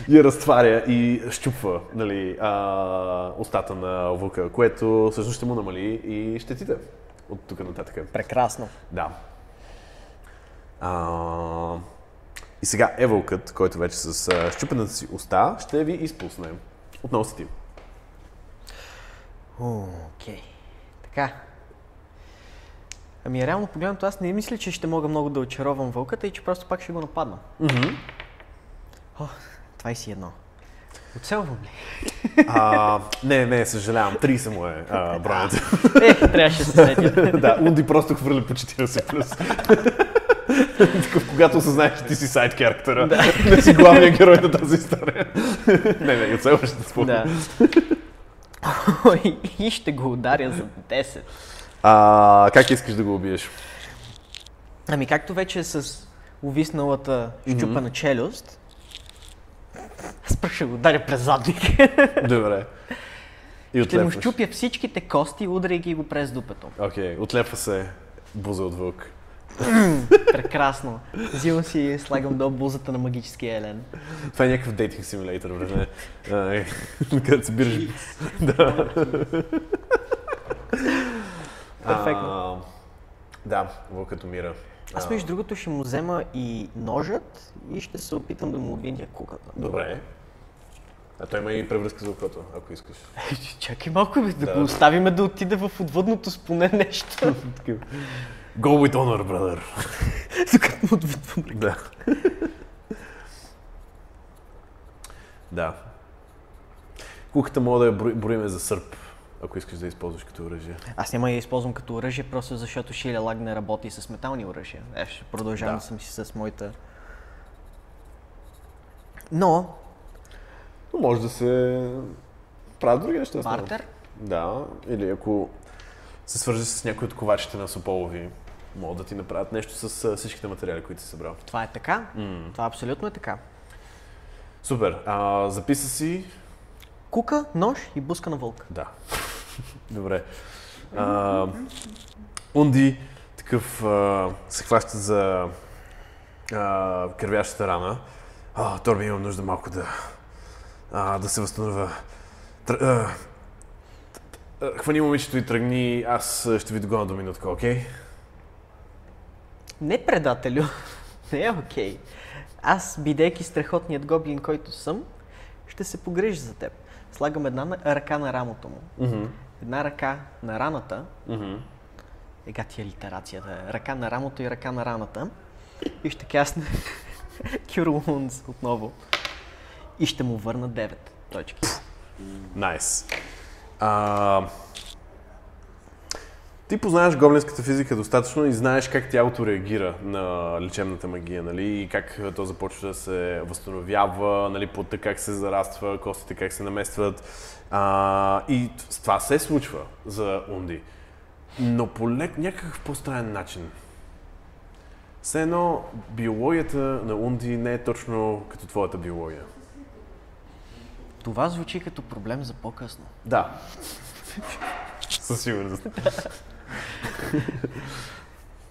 Speaker 1: я разтваря и щупва нали, а, устата на вълка, което всъщност ще му намали и щетите от тук нататък.
Speaker 2: Прекрасно.
Speaker 1: Да. А, и сега Евълкът, който вече с а, щупената си уста, ще ви изпусне. Отново си ти.
Speaker 2: Окей. Така. Ами реално погледнато аз не мисля, че ще мога много да очаровам вълката и че просто пак ще го нападна. О, 21. Оцелвам ли?
Speaker 1: А, не, не, съжалявам. 30 му е а, бронята.
Speaker 2: Ех, трябваше да се сетя. *laughs*
Speaker 1: да, Унди просто хвърли по 40 плюс. Когато осъзнаеш, че ти си сайд характера, не си главният герой на тази история. не, не, оцелваш да спомня.
Speaker 2: да. И ще го ударя за 10.
Speaker 1: А, как искаш да го убиеш?
Speaker 2: Ами както вече е с увисналата щупана челюст, аз пък ще го ударя през задник.
Speaker 1: Добре. И
Speaker 2: ще му щупя всичките кости, удряйки го през дупето.
Speaker 1: Окей, отлепва се буза от вълк. *laughs*
Speaker 2: Прекрасно. Взимам си и слагам до бузата на магическия елен.
Speaker 1: Това е някакъв дейтинг симулятор, бре. Ай, *laughs* Където се бираш. да.
Speaker 2: Перфектно.
Speaker 1: Да, вълкът умира.
Speaker 2: Аз между другото ще му взема и ножът и ще се опитам да му обвиня куката.
Speaker 1: Добре. А той има и превръзка за окото, ако искаш. *laughs*
Speaker 2: Чакай малко, бе, да,
Speaker 1: Да.
Speaker 2: го оставиме да отиде в отвъдното с поне нещо.
Speaker 1: Go with honor, brother. *laughs*
Speaker 2: Докато му отвъдвам.
Speaker 1: Да. да. Куката мога да я брои- броиме за сърп, ако искаш да използваш като оръжие.
Speaker 2: Аз няма да я използвам като оръжие, просто защото Шиля Лаг не работи с метални оръжия. Е, ще продължавам
Speaker 1: Да.
Speaker 2: съм си с моята... Но,
Speaker 1: Но може да се правят други неща.
Speaker 2: бартер,
Speaker 1: Да, или ако се свържеш с някой от ковачите на Сополови, могат да ти направят нещо с всичките материали, които си събрал.
Speaker 2: това е така. Това абсолютно е така.
Speaker 1: Супер. А, записа си.
Speaker 2: Кука, нож и буска на вълк.
Speaker 1: Да. *laughs* Добре. А, Унди такъв а, се хваща за а, кървящата рана. А, Торби, имам нужда малко да, а, да се възстановя. Тр, а, а, хвани момичето и тръгни, аз ще ви догоня до минутка, окей?
Speaker 2: Не, предателю. *laughs* Не е окей. Аз, бидейки страхотният гоблин, който съм, ще се погрижа за теб. Слагам една на- ръка на рамото му. Една ръка на раната. Ега ти е литерацията. Ръка на рамото и ръка на раната. И ще касне Cure Wounds отново. И ще му върна 9 точки.
Speaker 1: Найс. А, ти познаваш гоблинската физика достатъчно и знаеш как тялото реагира на лечебната магия, нали? И как то започва да се възстановява, нали? Плътта как се зараства, костите как се наместват. А, и това се случва за Унди. но по някакъв по-странен начин. Все едно биологията на Унди не е точно като твоята биология.
Speaker 2: Това звучи като проблем за по-късно.
Speaker 1: Да. *laughs* Със сигурност. *laughs*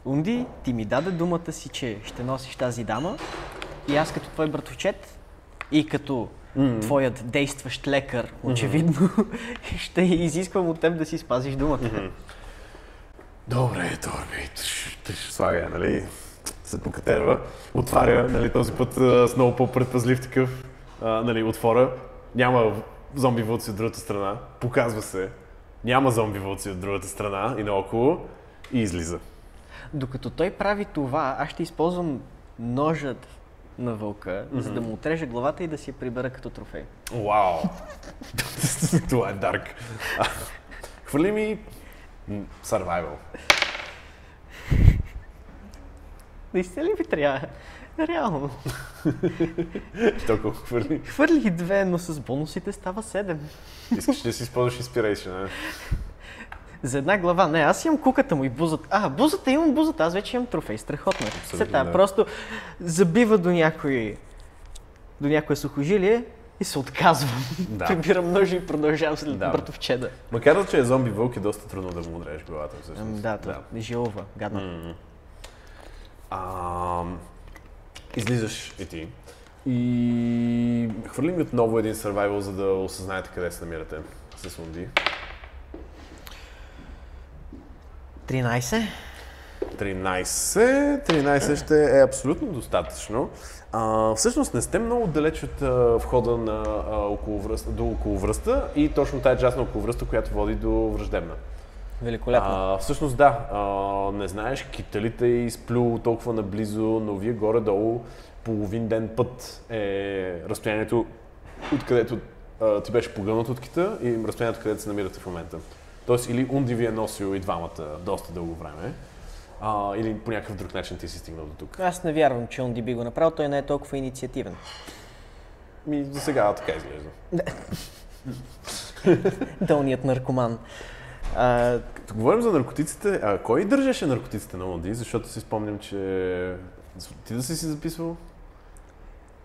Speaker 2: Унди, ти ми даде думата си, че ще носиш тази дама и аз като твой братовчет и като
Speaker 1: Мгм.
Speaker 2: твоят действащ лекар, очевидно, *laughs* ще изисквам от теб да си спазиш думата.
Speaker 1: Добре, Торби, тъж, слага, нали, се покатерва, отваря, нали, този път а, с много по-предпазлив такъв, а, нали, отвора, няма зомби вълци от другата страна, показва се, няма зомби вълци от другата страна и наоколо и излиза.
Speaker 2: Докато той прави това, аз ще използвам ножът на вълка, за да му отрежа главата и да си я прибера като трофей.
Speaker 1: Вау! *laughs* Това е дарк. Хвърли ми survival.
Speaker 2: Наистина ли ви трябва? Реално. *laughs*
Speaker 1: Толкова хвърли.
Speaker 2: Хвърлих две, но с бонусите става седем.
Speaker 1: Искаш да си използваш inspiration, не?
Speaker 2: За една глава. Не, аз имам куката му и бузата. А, бузата имам бузата, аз вече имам трофей. Страхотно. е. Сета,
Speaker 1: да.
Speaker 2: просто забива до някой до някое сухожилие и се отказвам.
Speaker 1: Да.
Speaker 2: Прибирам ножи и продължавам след
Speaker 1: Да.
Speaker 2: братовчеда.
Speaker 1: Макар да, че е зомби вълк, е доста трудно да му удреш главата, всъщност.
Speaker 2: Да, да. жилова, гадно.
Speaker 1: М. А, излизаш и ти. И хвърли ми отново един survival, за да осъзнаете къде се намирате с Унди.
Speaker 2: 13.
Speaker 1: 13. 13 ще е абсолютно достатъчно. А, всъщност не сте много далеч от а, входа на, а, околовръст, до околовръста и точно тази част на околовръста, която води до враждебна.
Speaker 2: Великолепно.
Speaker 1: А, всъщност да, а, не знаеш, киталите е изплюл толкова наблизо, но вие горе-долу половин ден път е разстоянието, откъдето а, ти беше погълнат от кита и разстоянието, където се намирате в момента. Тоест или Унди ви е носил и двамата доста дълго време, а, или по някакъв друг начин ти си стигнал до тук.
Speaker 2: Аз не вярвам, че Онди би го направил, той не е толкова инициативен.
Speaker 1: Ми, за сега така изглежда. *laughs*
Speaker 2: Дълният наркоман. А,
Speaker 1: Като говорим за наркотиците, а кой държеше наркотиците на Унди? Защото си спомням, че ти да си си записвал?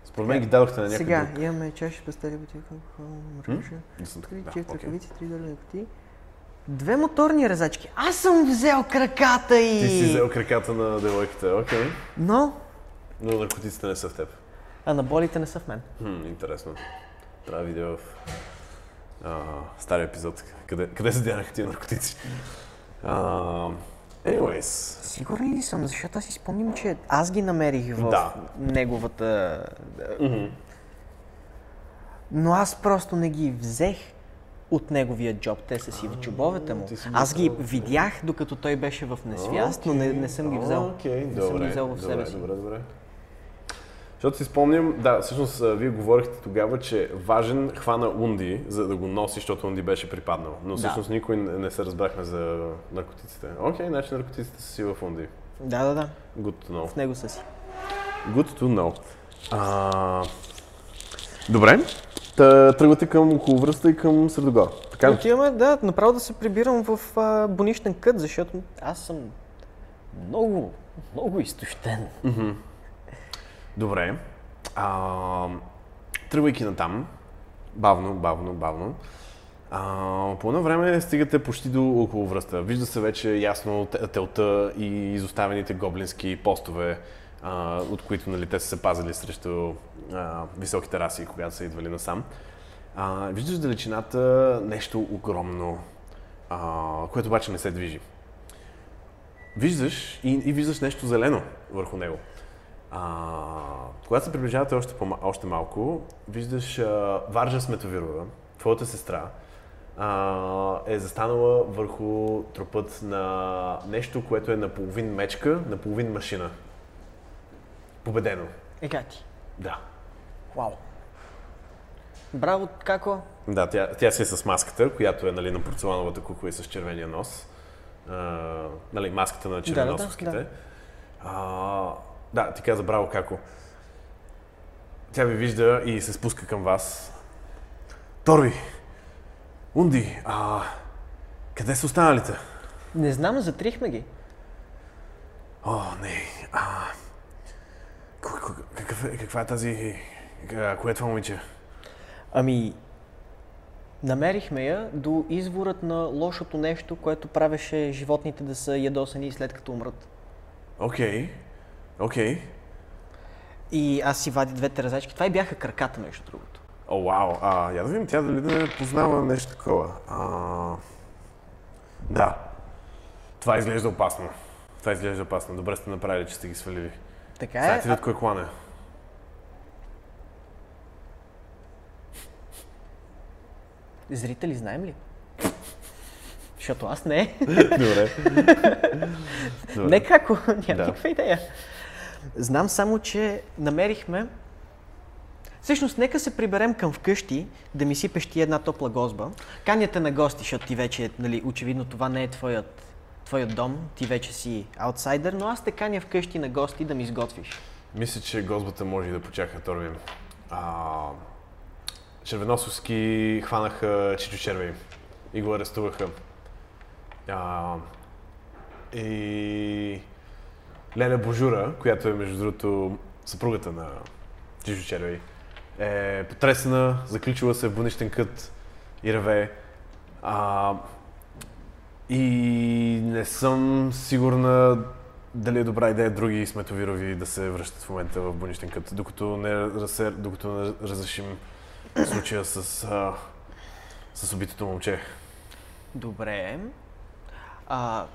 Speaker 1: Според мен ги дадохте на някой
Speaker 2: сега
Speaker 1: друг.
Speaker 2: имаме чаши пастели, бутилка, алкохол, чифт
Speaker 1: окей.
Speaker 2: ръкавици, три дървени кутии. Две моторни резачки. Аз съм взел краката и...
Speaker 1: Ти си взел краката на девойката, окей.
Speaker 2: Но
Speaker 1: Но наркотиците не са в теб.
Speaker 2: анаболите не са в мен.
Speaker 1: Хм, интересно. Трябва да видя в а, стария епизод къде, къде се дянаха тия наркотици. А, anyways,
Speaker 2: Сигурен ли съм, защото аз си спомням, че аз ги намерих в
Speaker 1: Да.
Speaker 2: неговата...
Speaker 1: мгм.
Speaker 2: Но аз просто не ги взех от неговия джоб. Те са си в джобовете му. Аз ги видях, докато той беше в несвяст, но не, не съм ги взел.
Speaker 1: Окей,
Speaker 2: не съм
Speaker 1: добре,
Speaker 2: ги взел в
Speaker 1: добре,
Speaker 2: себе си.
Speaker 1: добре, добре. Защото си спомням, да, всъщност вие говорихте тогава, че важен хвана Унди, за да го носи, защото Унди беше припаднал. Но всъщност никой не, не се разбрахме за наркотиците. Окей, значи наркотиците са си в Унди.
Speaker 2: Да, да, да.
Speaker 1: Good to know.
Speaker 2: В него са си.
Speaker 1: Good to know. А, добре. Та, тръгвате към околовръста и към Средогор. Така ли?
Speaker 2: Отиваме, да, направо да се прибирам в а, бонищен кът, защото аз съм много, много изтощен.
Speaker 1: Добре. А, тръгвайки натам, бавно, бавно, бавно, а, по едно време стигате почти до околовръста. Вижда се вече ясно те- телта и изоставените гоблински постове, а, от които нали, те са се пазили срещу а, високите раси, когато са идвали насам. А, виждаш далечината нещо огромно, а, което обаче не се движи. Виждаш и, и виждаш нещо зелено върху него. А, когато се приближавате още, по, още малко, виждаш а, Варжа Сметовирова, твоята сестра, а, е застанала върху трупът на нещо, което е наполовин мечка, наполовин машина. Победено.
Speaker 2: Ега ти.
Speaker 1: Да.
Speaker 2: Вау. Браво, како?
Speaker 1: Да, тя, тя си е с маската, която е нали, на порцелановата кукла и с червения нос. А, нали, маската на червеносовските.
Speaker 2: да.
Speaker 1: А, да, ти каза браво, како. Тя ви вижда и се спуска към вас. Торби, Унди, а, къде са останалите?
Speaker 2: Не знам, затрихме ги.
Speaker 1: О, не. А, какъв е, каква е тази... Кое е това момиче?
Speaker 2: Ами, намерихме я до изворът на лошото нещо, което правеше животните да са ядосани след като умрат.
Speaker 1: Окей. Окей.
Speaker 2: И аз си вади двете резачки. Това и бяха краката, между другото.
Speaker 1: О, вау. А, я да видим тя дали да не познава нещо такова. А, да. Това изглежда опасно. Това изглежда опасно. Добре сте направили, че сте ги свалили.
Speaker 2: Така е.
Speaker 1: ти видят кой клан е.
Speaker 2: Зрители знаем ли? Защото аз не.
Speaker 1: Добре. *laughs* Добре.
Speaker 2: Не како, *laughs* нямам
Speaker 1: Да.
Speaker 2: никаква идея. Знам само, че намерихме... Всъщност, нека се приберем към вкъщи, да ми сипеш ти една топла гозба. Каняте на гости, защото ти вече, нали, очевидно това не е твоят, твоят дом, ти вече си аутсайдер, но аз те каня вкъщи на гости да ми изготвиш.
Speaker 1: Мисля, че гозбата може и да почака, Торвин. А, червеносовски хванаха Чичо Червей и го арестуваха. А, и Леля Божура, която е между другото съпругата на Чичо Червей, е потресена, заключила се в бънищен кът и реве. А, и не съм сигурна дали е добра идея други сметовирови да се връщат в момента в бунищен кът, докато не, разсе, докато не разрешим случая с, а, с убитото момче.
Speaker 2: Добре. А,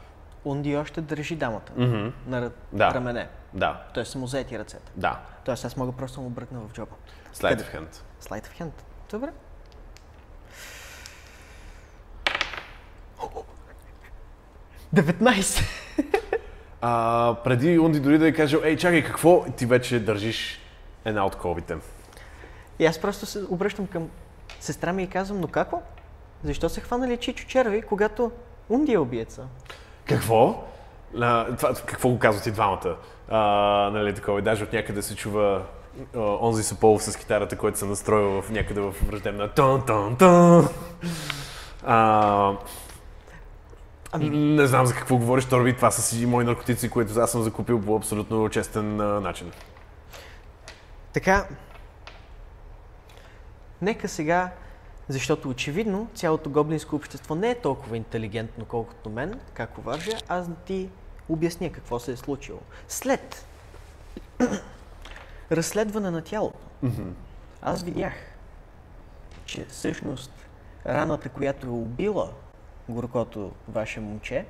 Speaker 2: Унди още държи дамата
Speaker 1: Mm-hmm.
Speaker 2: на.
Speaker 1: Да.
Speaker 2: рамене.
Speaker 1: Да,
Speaker 2: Той са му заети ръцете.
Speaker 1: да.
Speaker 2: Тоест аз мога просто да му бръкна в джоба.
Speaker 1: Слайд в хенд.
Speaker 2: Слайд в хенд. Добре. Деветнайсет.
Speaker 1: А, преди Унди дори да е кажел, ей, чакай, какво? Ти вече държиш една от колбите.
Speaker 2: И аз просто се обръщам към сестра ми и казвам, но какво? Защо се хванали Чичо Черви, когато Унди е убиеца?
Speaker 1: Какво? А, това, какво го казват и двамата? А, нали, такова. Даже от някъде се чува а, онзи Сополов с китарата, който се настроил в някъде в враждебна тон тон тон а,
Speaker 2: Ами-
Speaker 1: Не знам за какво говориш, Торби. Това са си мои наркотици, които аз съм закупил по абсолютно честен а, начин.
Speaker 2: Така, нека сега, защото очевидно цялото гоблинско общество не е толкова интелигентно, колкото мен, както вържа, аз да ти обясня какво се е случило. След *clears throat* разследване на тялото, аз видях, че всъщност раната, която е убила горкото ваше момче,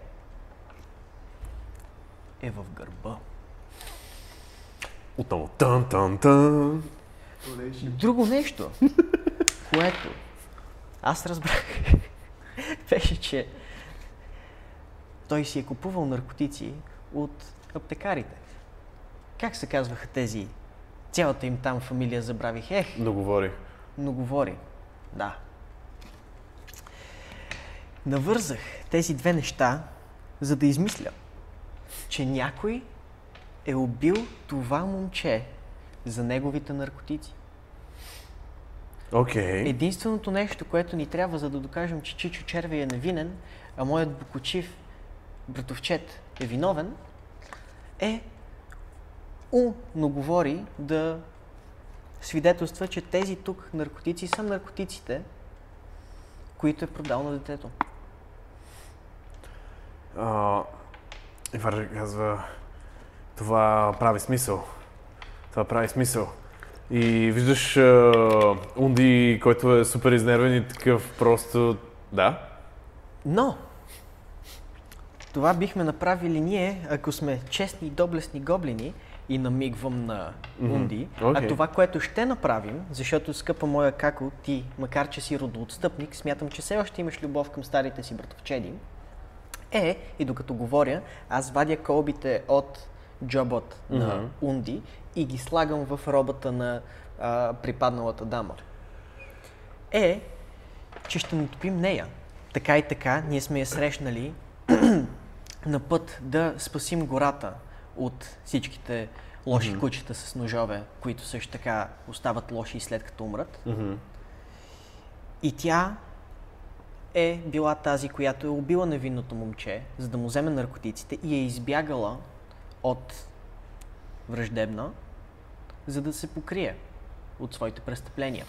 Speaker 2: е в гърба.
Speaker 1: Отново. Тън.
Speaker 2: Друго нещо, *laughs* което аз разбрах, *laughs* беше, че той си е купувал наркотици от аптекарите. Как се казваха тези? Цялата им там фамилия забравих. Ех,
Speaker 1: Но говори.
Speaker 2: но говори. Да. Навързах тези две неща, за да измисля, че някой е убил това момче за неговите наркотици.
Speaker 1: Окей.
Speaker 2: Единственото нещо, което ни трябва, за да докажем, че Чичо Черви е невинен, а моят Букочив братовчет е виновен, е умно говори да свидетелства, че тези тук наркотици са наркотиците, които е продал на детето.
Speaker 1: А, и Варя казва, това прави смисъл. Това прави смисъл. И виждаш а, Унди, който е супер изнервен и такъв просто... Да?
Speaker 2: Но, това бихме направили ние, ако сме честни и доблестни гоблини, и намигвам на. Унди.
Speaker 1: Окей.
Speaker 2: А това, което ще направим, защото скъпа моя како, ти, макар че си родоотстъпник, смятам, че все още имаш любов към старите си братовчеди, е, и докато говоря, аз вадя колбите от джобот на
Speaker 1: Мгм.
Speaker 2: Унди и ги слагам в робата на а, припадналата дама. Е, че ще натопим нея. Така и така, ние сме я срещнали *clears throat* на път да спасим гората от всичките лоши
Speaker 1: Мгм.
Speaker 2: кучета с ножове, които също така остават лоши и след като умрат.
Speaker 1: Мгм.
Speaker 2: И тя е била тази, която е убила невинното момче, за да му вземе наркотиците и е избягала от враждебна, за да се покрие от своите престъпления.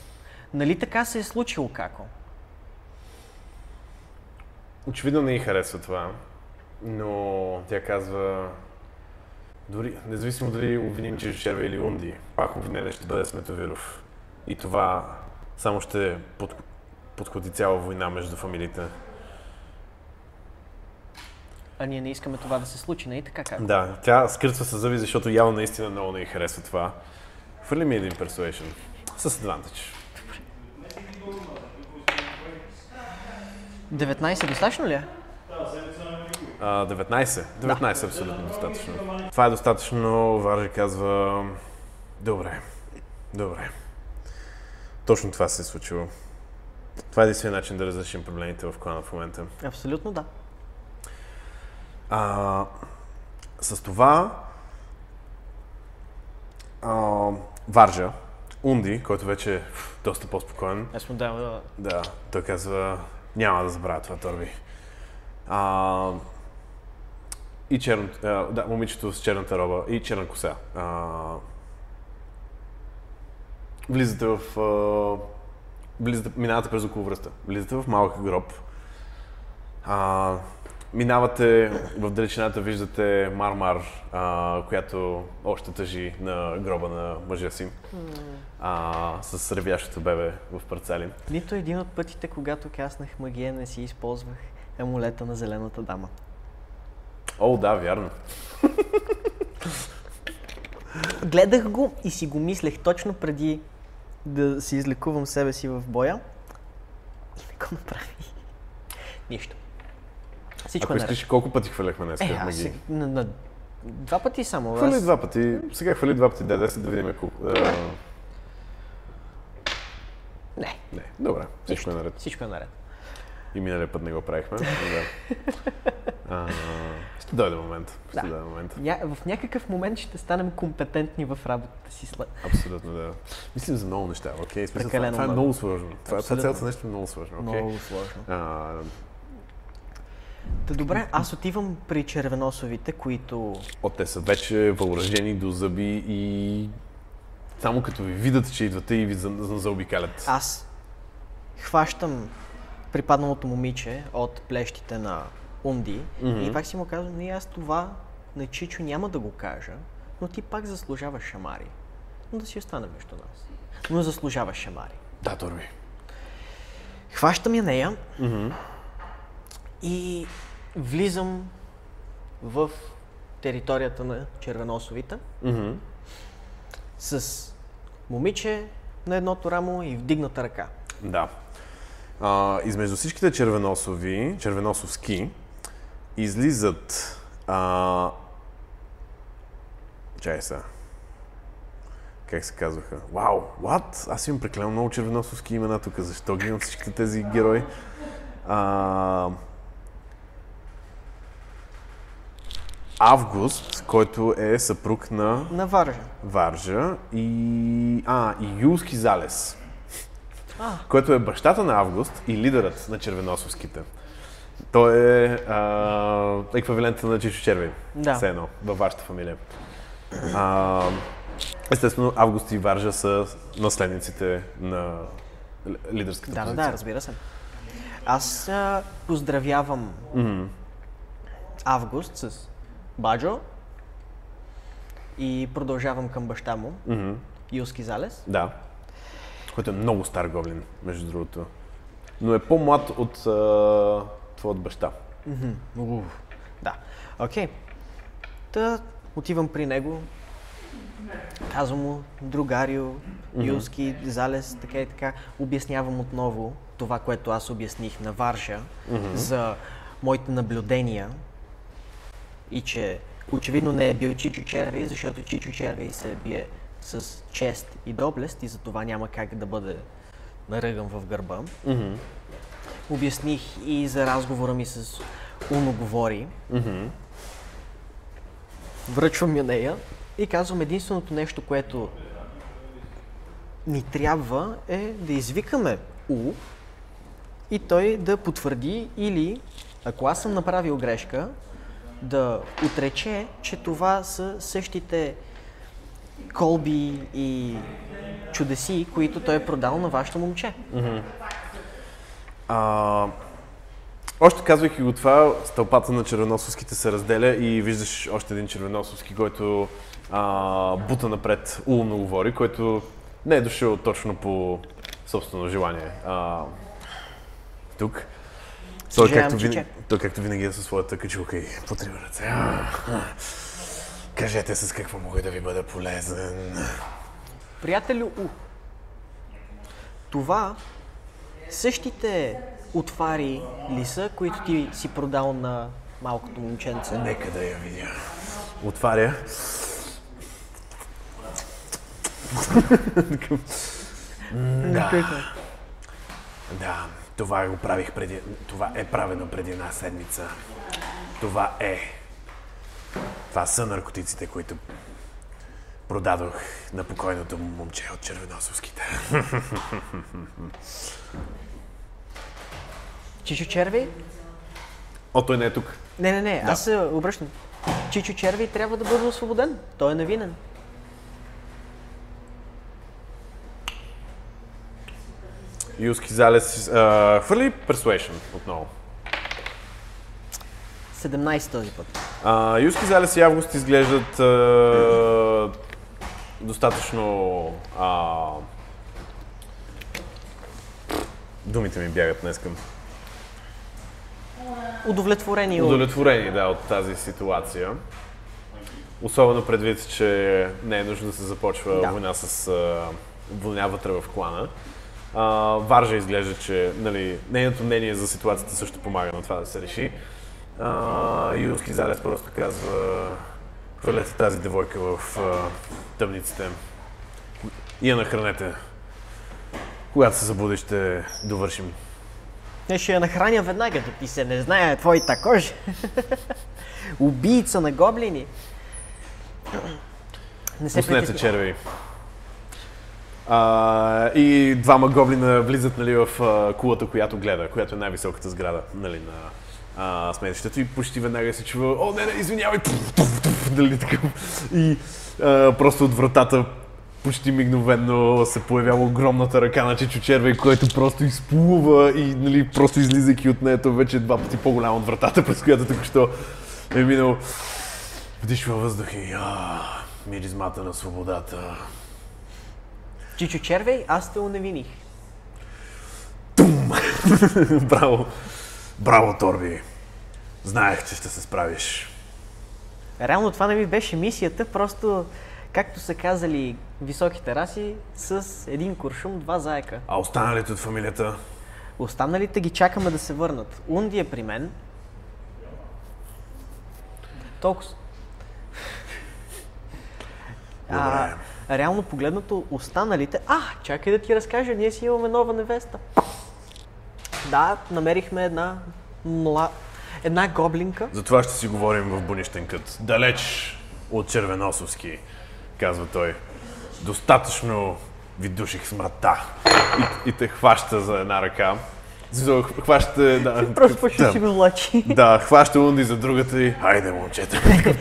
Speaker 2: Нали така се е случило, како?
Speaker 1: Очевидно не й харесва това, но тя казва, дори, независимо дали обвиним Черва или Унди, пак обвинение ще бъде Сметовиров. И това само ще под, подходи цяла война между фамилиите.
Speaker 2: А ние не искаме това да се случи, нали така как?
Speaker 1: Да, тя скръцва с зъби, защото явно наистина много не й харесва това. Хвърли ми един persuasion. С advantage.
Speaker 2: 19 достатъчно ли е?
Speaker 1: А, 19. 19 е абсолютно достатъчно. Това е достатъчно. Варжи казва... Добре. Добре. Точно това се е случило. Това е единствения начин да разрешим проблемите в клана в момента.
Speaker 2: Абсолютно да.
Speaker 1: А, с това а, Варжа, Унди, който вече е доста по-спокоен,
Speaker 2: Аз му дам
Speaker 1: да, той казва, няма да забравя това, Торби. А, и черно, а, да, момичето с черната роба и черна коса. А, влизате в... А, влизате, минавате през околовръста. Влизате в малък гроб. А, минавате в далечината, виждате Мармар, а, която още тъжи на гроба на мъжа си. А, с ревящото бебе в парцали.
Speaker 2: Нито един от пътите, когато каснах магия, не си използвах емулета на зелената дама.
Speaker 1: О, да, вярно.
Speaker 2: Гледах го и си го мислех точно преди да си излекувам себе си в боя. И не го направи. Нищо. Всичко
Speaker 1: Ако
Speaker 2: е
Speaker 1: искаш, колко пъти хвърляхме днес
Speaker 2: Е, аз сега, на, на, два пъти само.
Speaker 1: Хвърли
Speaker 2: Аз,
Speaker 1: два пъти. Сега хвърли два пъти д10 да видим колко. А,
Speaker 2: не,
Speaker 1: не, добре, всичко е наред.
Speaker 2: всичко е наред.
Speaker 1: И миналия път не го правихме. Да. А, ще дойде момент. Ще
Speaker 2: Да.
Speaker 1: дойде момент.
Speaker 2: Ня, в някакъв момент ще станем компетентни в работата си след.
Speaker 1: Абсолютно да. Мислим за много неща, окей? Смисъл, това, това е
Speaker 2: много.
Speaker 1: сложно. Това, това цялото нещо е много сложно, окей?
Speaker 2: Много сложно.
Speaker 1: А,
Speaker 2: Та добре, аз отивам при червеносовите, които...
Speaker 1: От те са вече въоръжени до зъби и само като ви видят, че идвате и ви за- за- заобикалят.
Speaker 2: Аз хващам припадналото момиче от плещите на Унди и пак си му казвам, не аз това на Чичо няма да го кажа, но ти пак заслужаваш шамари. Но да си остане между нас. Но заслужаваш шамари.
Speaker 1: Да, Торби.
Speaker 2: Хващам я нея и влизам в територията на червеносовите с момиче на едното рамо и вдигната ръка.
Speaker 1: Да. А, измежду всичките червеносови, червеносовски, излизат... А... Чай сега. Как се казваха? Вау, what? Аз имам прекалено много червеносовски имена тук. Защо ги имам всичките тези герои? А... Август, който е съпруг на
Speaker 2: На Варжа.
Speaker 1: Варжа и... А, и Юлски залез. Който е бащата на Август и лидерът на червеносовските. Той е а, еквивалента на Чичо Черви.
Speaker 2: Да.
Speaker 1: Все едно, във вашата фамилия. А, естествено, Август и Варжа са наследниците на лидерската
Speaker 2: Да, да,
Speaker 1: позиция.
Speaker 2: да, разбира се. Аз а, поздравявам Август с Баджо и продължавам към баща му, Юлски залез.
Speaker 1: Да. Който е много стар гоблин, между другото. Но е по-млад от а, твоят баща.
Speaker 2: Уф. Да. Окей. Та отивам при него. Казвам му, другарио, Юлски, залез, така и така. Обяснявам отново това, което аз обясних на Варша за моите наблюдения и че очевидно не е бил Чичо Черви, защото Чичо Черви се бие с чест и доблест и за това няма как да бъде наръган в гърба. Обясних и за разговора ми с Уно говори. Връчвам я нея и казвам единственото нещо, което ни трябва е да извикаме У и той да потвърди или, ако аз съм направил грешка, да отрече, че това са същите колби и чудеси, които той е продал на вашето момче.
Speaker 1: А, още казвайки го това, стълпата на червеносовските се разделя и виждаш още един червеносовски, който а, бута напред умно говори, който не е дошъл точно по собствено желание. А, тук. Той както, винаги, той както винаги е със своята качулка и потрива ръце. Кажете с какво мога да ви бъда полезен.
Speaker 2: Приятелю У, това същите отвари ли са, които ти си продал на малкото момченце?
Speaker 1: Нека да я видя. Отваря. *laughs* да. Да, това го правих преди... Това е правено преди една седмица. Това е... Това са наркотиците, които продадох на покойното момче от Червеносовските. *laughs*
Speaker 2: Чичо Черви?
Speaker 1: О, той не е тук.
Speaker 2: Не, не, не, аз се обръщам. Чичо Черви трябва да бъде освободен. Той е невинен.
Speaker 1: Юски Залес... а, Хвърли Persuasion отново.
Speaker 2: 17 този път.
Speaker 1: А, Юски Залес и Август изглеждат а, достатъчно... А, думите ми бягат днес към.
Speaker 2: Удовлетворени.
Speaker 1: Удовлетворени, да, от тази ситуация. Особено предвид, че не е нужно да се започва
Speaker 2: Да.
Speaker 1: война с а, война вътре в клана. А, Варжа изглежда, че нали, нейното мнение за ситуацията също помага на това да се реши. А, Юлски Залез просто казва хвърлете тази девойка в а, тъмниците и я нахранете. Когато се събуди, ще довършим.
Speaker 2: Не ще я нахраня веднага, да ти се не знае твоята кожа. Убийца на гоблини. *clears throat* Не се
Speaker 1: Пуснете черви. А, и двама гоблина влизат нали, в а, кулата, която гледа, която е най-високата сграда нали, на а, сметището и почти веднага се чува О, не, не, извинявай! Туф, туф, туф, нали, такъв. И а, просто от вратата почти мигновенно се появява огромната ръка на Чичо Червей, който просто изплува и нали, просто излизайки от нея, вече е два пъти по-голям от вратата, през която току-що е минал. Вдишва въздух и а, миризмата на свободата.
Speaker 2: Чичо Червей, аз те уневиних. *laughs*
Speaker 1: Браво! Браво, Торби! Знаех, че ще се справиш.
Speaker 2: Реално това не ми беше мисията, просто, както са казали високите раси, с един куршум, два заека.
Speaker 1: А останалите от фамилията?
Speaker 2: Останалите ги чакаме да се върнат. Унди е при мен. Толкова. с- А, реално погледнато, останалите... А, чакай да ти разкажа, ние си имаме нова невеста. Да, намерихме една мла... Една гоблинка.
Speaker 1: За това ще си говорим в Бунищен кът. Далеч от Червеносовски, казва той. Достатъчно ви душих смъртта. И, и те хваща за една ръка. За- Хваща... Да,
Speaker 2: Просто ще
Speaker 1: да,
Speaker 2: си го влачи.
Speaker 1: да, хваща Унди за другата и... Хайде, момчета.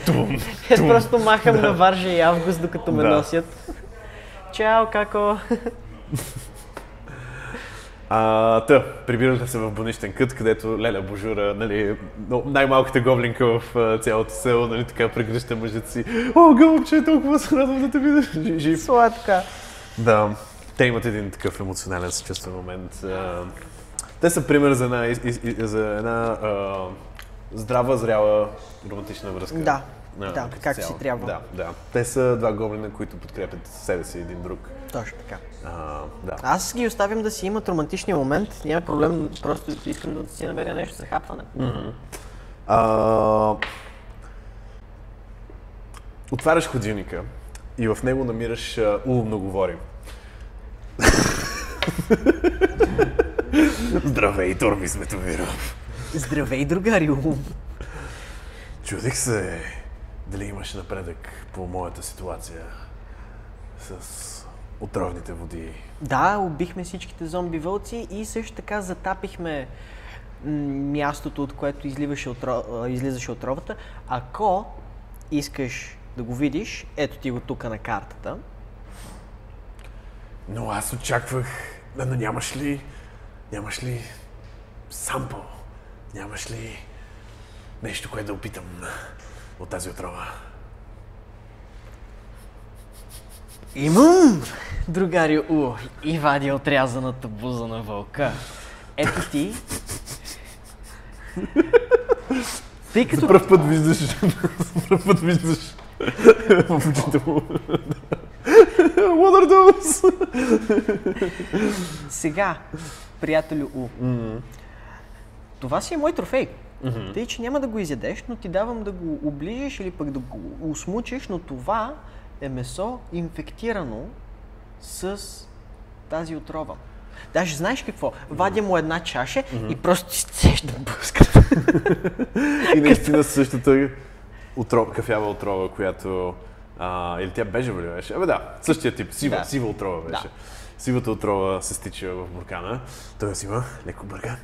Speaker 1: Тум.
Speaker 2: Аз просто махам на Варжа и Август, докато ме
Speaker 1: Да.
Speaker 2: носят. Чао, како?
Speaker 1: А, та, прибирате се в Бонищен кът, където Леля Божура, нали, най-малката гоблинка в цялото село, нали, така прегръща мъжът си. О, гълъбче, толкова се радвам да те видя жи- жив.
Speaker 2: Сладка.
Speaker 1: Да, те имат един такъв емоционален съчувствен момент. Те са пример за една, из- из- из- за една а, здрава, зряла романтична връзка.
Speaker 2: Да,
Speaker 1: А,
Speaker 2: да,
Speaker 1: като
Speaker 2: както си трябва.
Speaker 1: Да, да. Те са два гоблина, които подкрепят себе си един друг.
Speaker 2: Точно така.
Speaker 1: А, да.
Speaker 2: Аз ги оставям да си имат романтичния момент. Няма проблем, просто искам да си намеря нещо за хапване.
Speaker 1: А, отваряш ходилника и в него намираш умно говори. *laughs* Здравей, Торби Сметовиров.
Speaker 2: Здравей, другари! ум.
Speaker 1: Чудих се дали имаш напредък по моята ситуация с отровните води.
Speaker 2: Да, убихме всичките зомби вълци и също така затапихме мястото, от което изливаше отро... излизаше отровата. Ако искаш да го видиш, ето ти го тук на картата.
Speaker 1: Но аз очаквах, да, но нямаш ли, нямаш ли сампъл? Нямаш ли нещо, което да опитам от тази отрова?
Speaker 2: Имам, другари У, и вади отрязаната буза на вълка. Ето ти. Тъй
Speaker 1: За
Speaker 2: като
Speaker 1: първ път виждаш, за първ път виждаш в очите му. What are those?
Speaker 2: сега, приятелю У, това си е мой трофей. Тъй, че няма да го изядеш, но ти давам да го оближеш или пък да го усмучиш, но това е месо инфектирано с тази отрова. Даже знаеш какво? Вадя му една чаша и просто ти сещам пуската.
Speaker 1: И наистина същата отрова, кафява отрова, която... А, или тя бежева ли беше? Абе да, същия тип, сива,
Speaker 2: Да.
Speaker 1: сива отрова беше.
Speaker 2: Да.
Speaker 1: Сивата отрова се стича в буркана. Той си има леко бърга.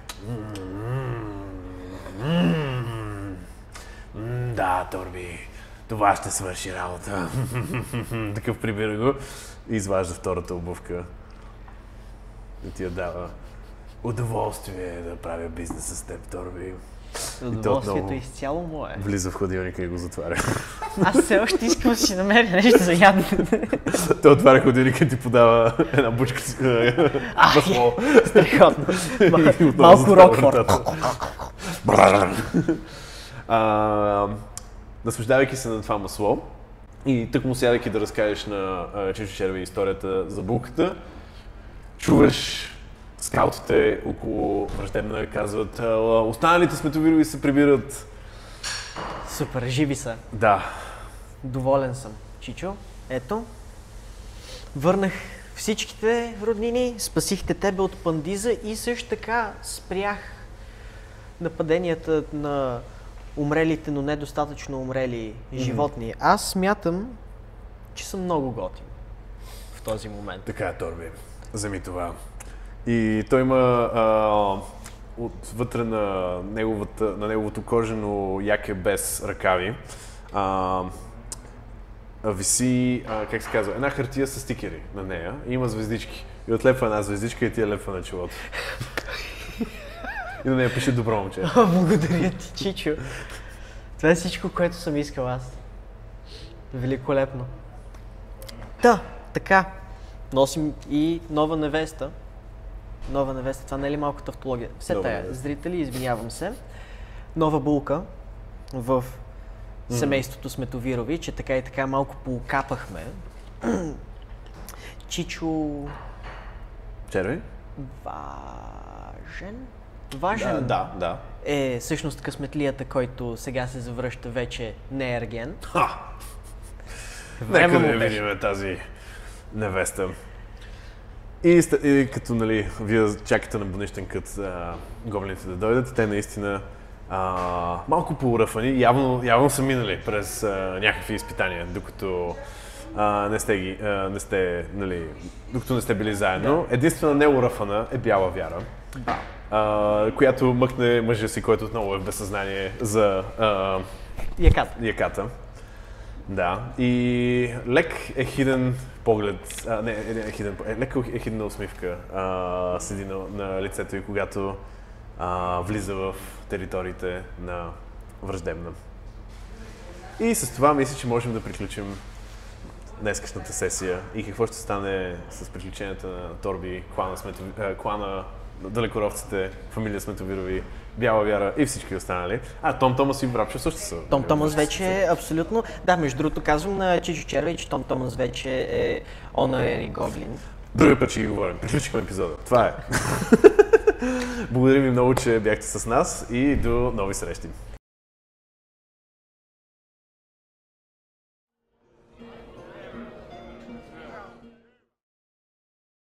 Speaker 1: Да, Торби, това ще свърши работа. *laughs* Такъв прибира го и изважда втората обувка. И ти я дава. Удоволствие да правя бизнес с теб, Торби.
Speaker 2: Удоволствието е изцяло мое.
Speaker 1: Влиза в хладилника и го затваря. *laughs*
Speaker 2: Аз все още искам да си намеря нещо за ядене. *laughs*
Speaker 1: Той отваря хладилника и ти подава една бучка с е, масло. *laughs*
Speaker 2: Страхотно. Малко Рокфорд.
Speaker 1: Наслаждавайки се на това масло и тък му сядайки да разкажеш на а, Чичо Черви историята за булката, чуваш скаутите около враждебна казват «А, останалите сметовирови се прибират.
Speaker 2: Супер, живи са.
Speaker 1: Да,
Speaker 2: Доволен съм. Чичо, ето. Върнах всичките роднини, спасихте тебе от пандиза и също така спрях нападенията на умрелите, но недостатъчно умрели животни. Аз смятам, че съм много готин в този момент.
Speaker 1: Така е, Торби. Вземи това. И той има а, отвътре на, неговата, на неговото кожено яке без ръкави. А, виси, а, как се казва, една хартия с стикери на нея. И има звездички. И отлепва една звездичка и ти я лепва на челото. и на нея пише добро момче. *laughs*
Speaker 2: Благодаря ти, Чичо. Това е всичко, което съм искал аз. Великолепно. Та, така. Носим и нова невеста. Нова невеста. Това не е ли малко тавтология? Все
Speaker 1: Нова
Speaker 2: тая.
Speaker 1: невеста.
Speaker 2: Зрители, извинявам се. Нова булка в семейството Сметовирови, че така и така малко поукапахме. *clears throat* Чичо
Speaker 1: Черви?
Speaker 2: важен. Важен
Speaker 1: да, да.
Speaker 2: е всъщност късметлията, който сега се завръща вече не ерген.
Speaker 1: Ха! Нека да видим тази невеста. И, и като нали, вие чакате на бунищен кът а, гоблините да дойдат, те наистина а, малко поуръфани, явно, явно са минали през а, някакви изпитания, докато а, не сте ги, а, не сте, нали, докато не сте били заедно. Единствена неуръфана е бяла вяра. А, която мъкне мъжа си, който отново е в безсъзнание за а,
Speaker 2: Якат.
Speaker 1: яката. Да. И лек е хиден поглед, а, не, не е хиден, е, лек е хидна усмивка а, седи на, на лицето и когато а, влиза в териториите на враждебна. И с това мисля, че можем да приключим днескашната сесия и какво ще стане с приключенията на Торби, клана, Смето, а, клана на далекоровците, фамилия Сметовирови, Бяла Вяра и всички останали. А, Том Томас и Брапчо също са.
Speaker 2: Том Томас вече е абсолютно... Да, между другото казвам на Чичо Червей, че Том Томас вече е honorary гоблин.
Speaker 1: Други път ще ги говорим. Приключихме епизода. Това е. *laughs* Благодарим ви много, че бяхте с нас и до нови срещи.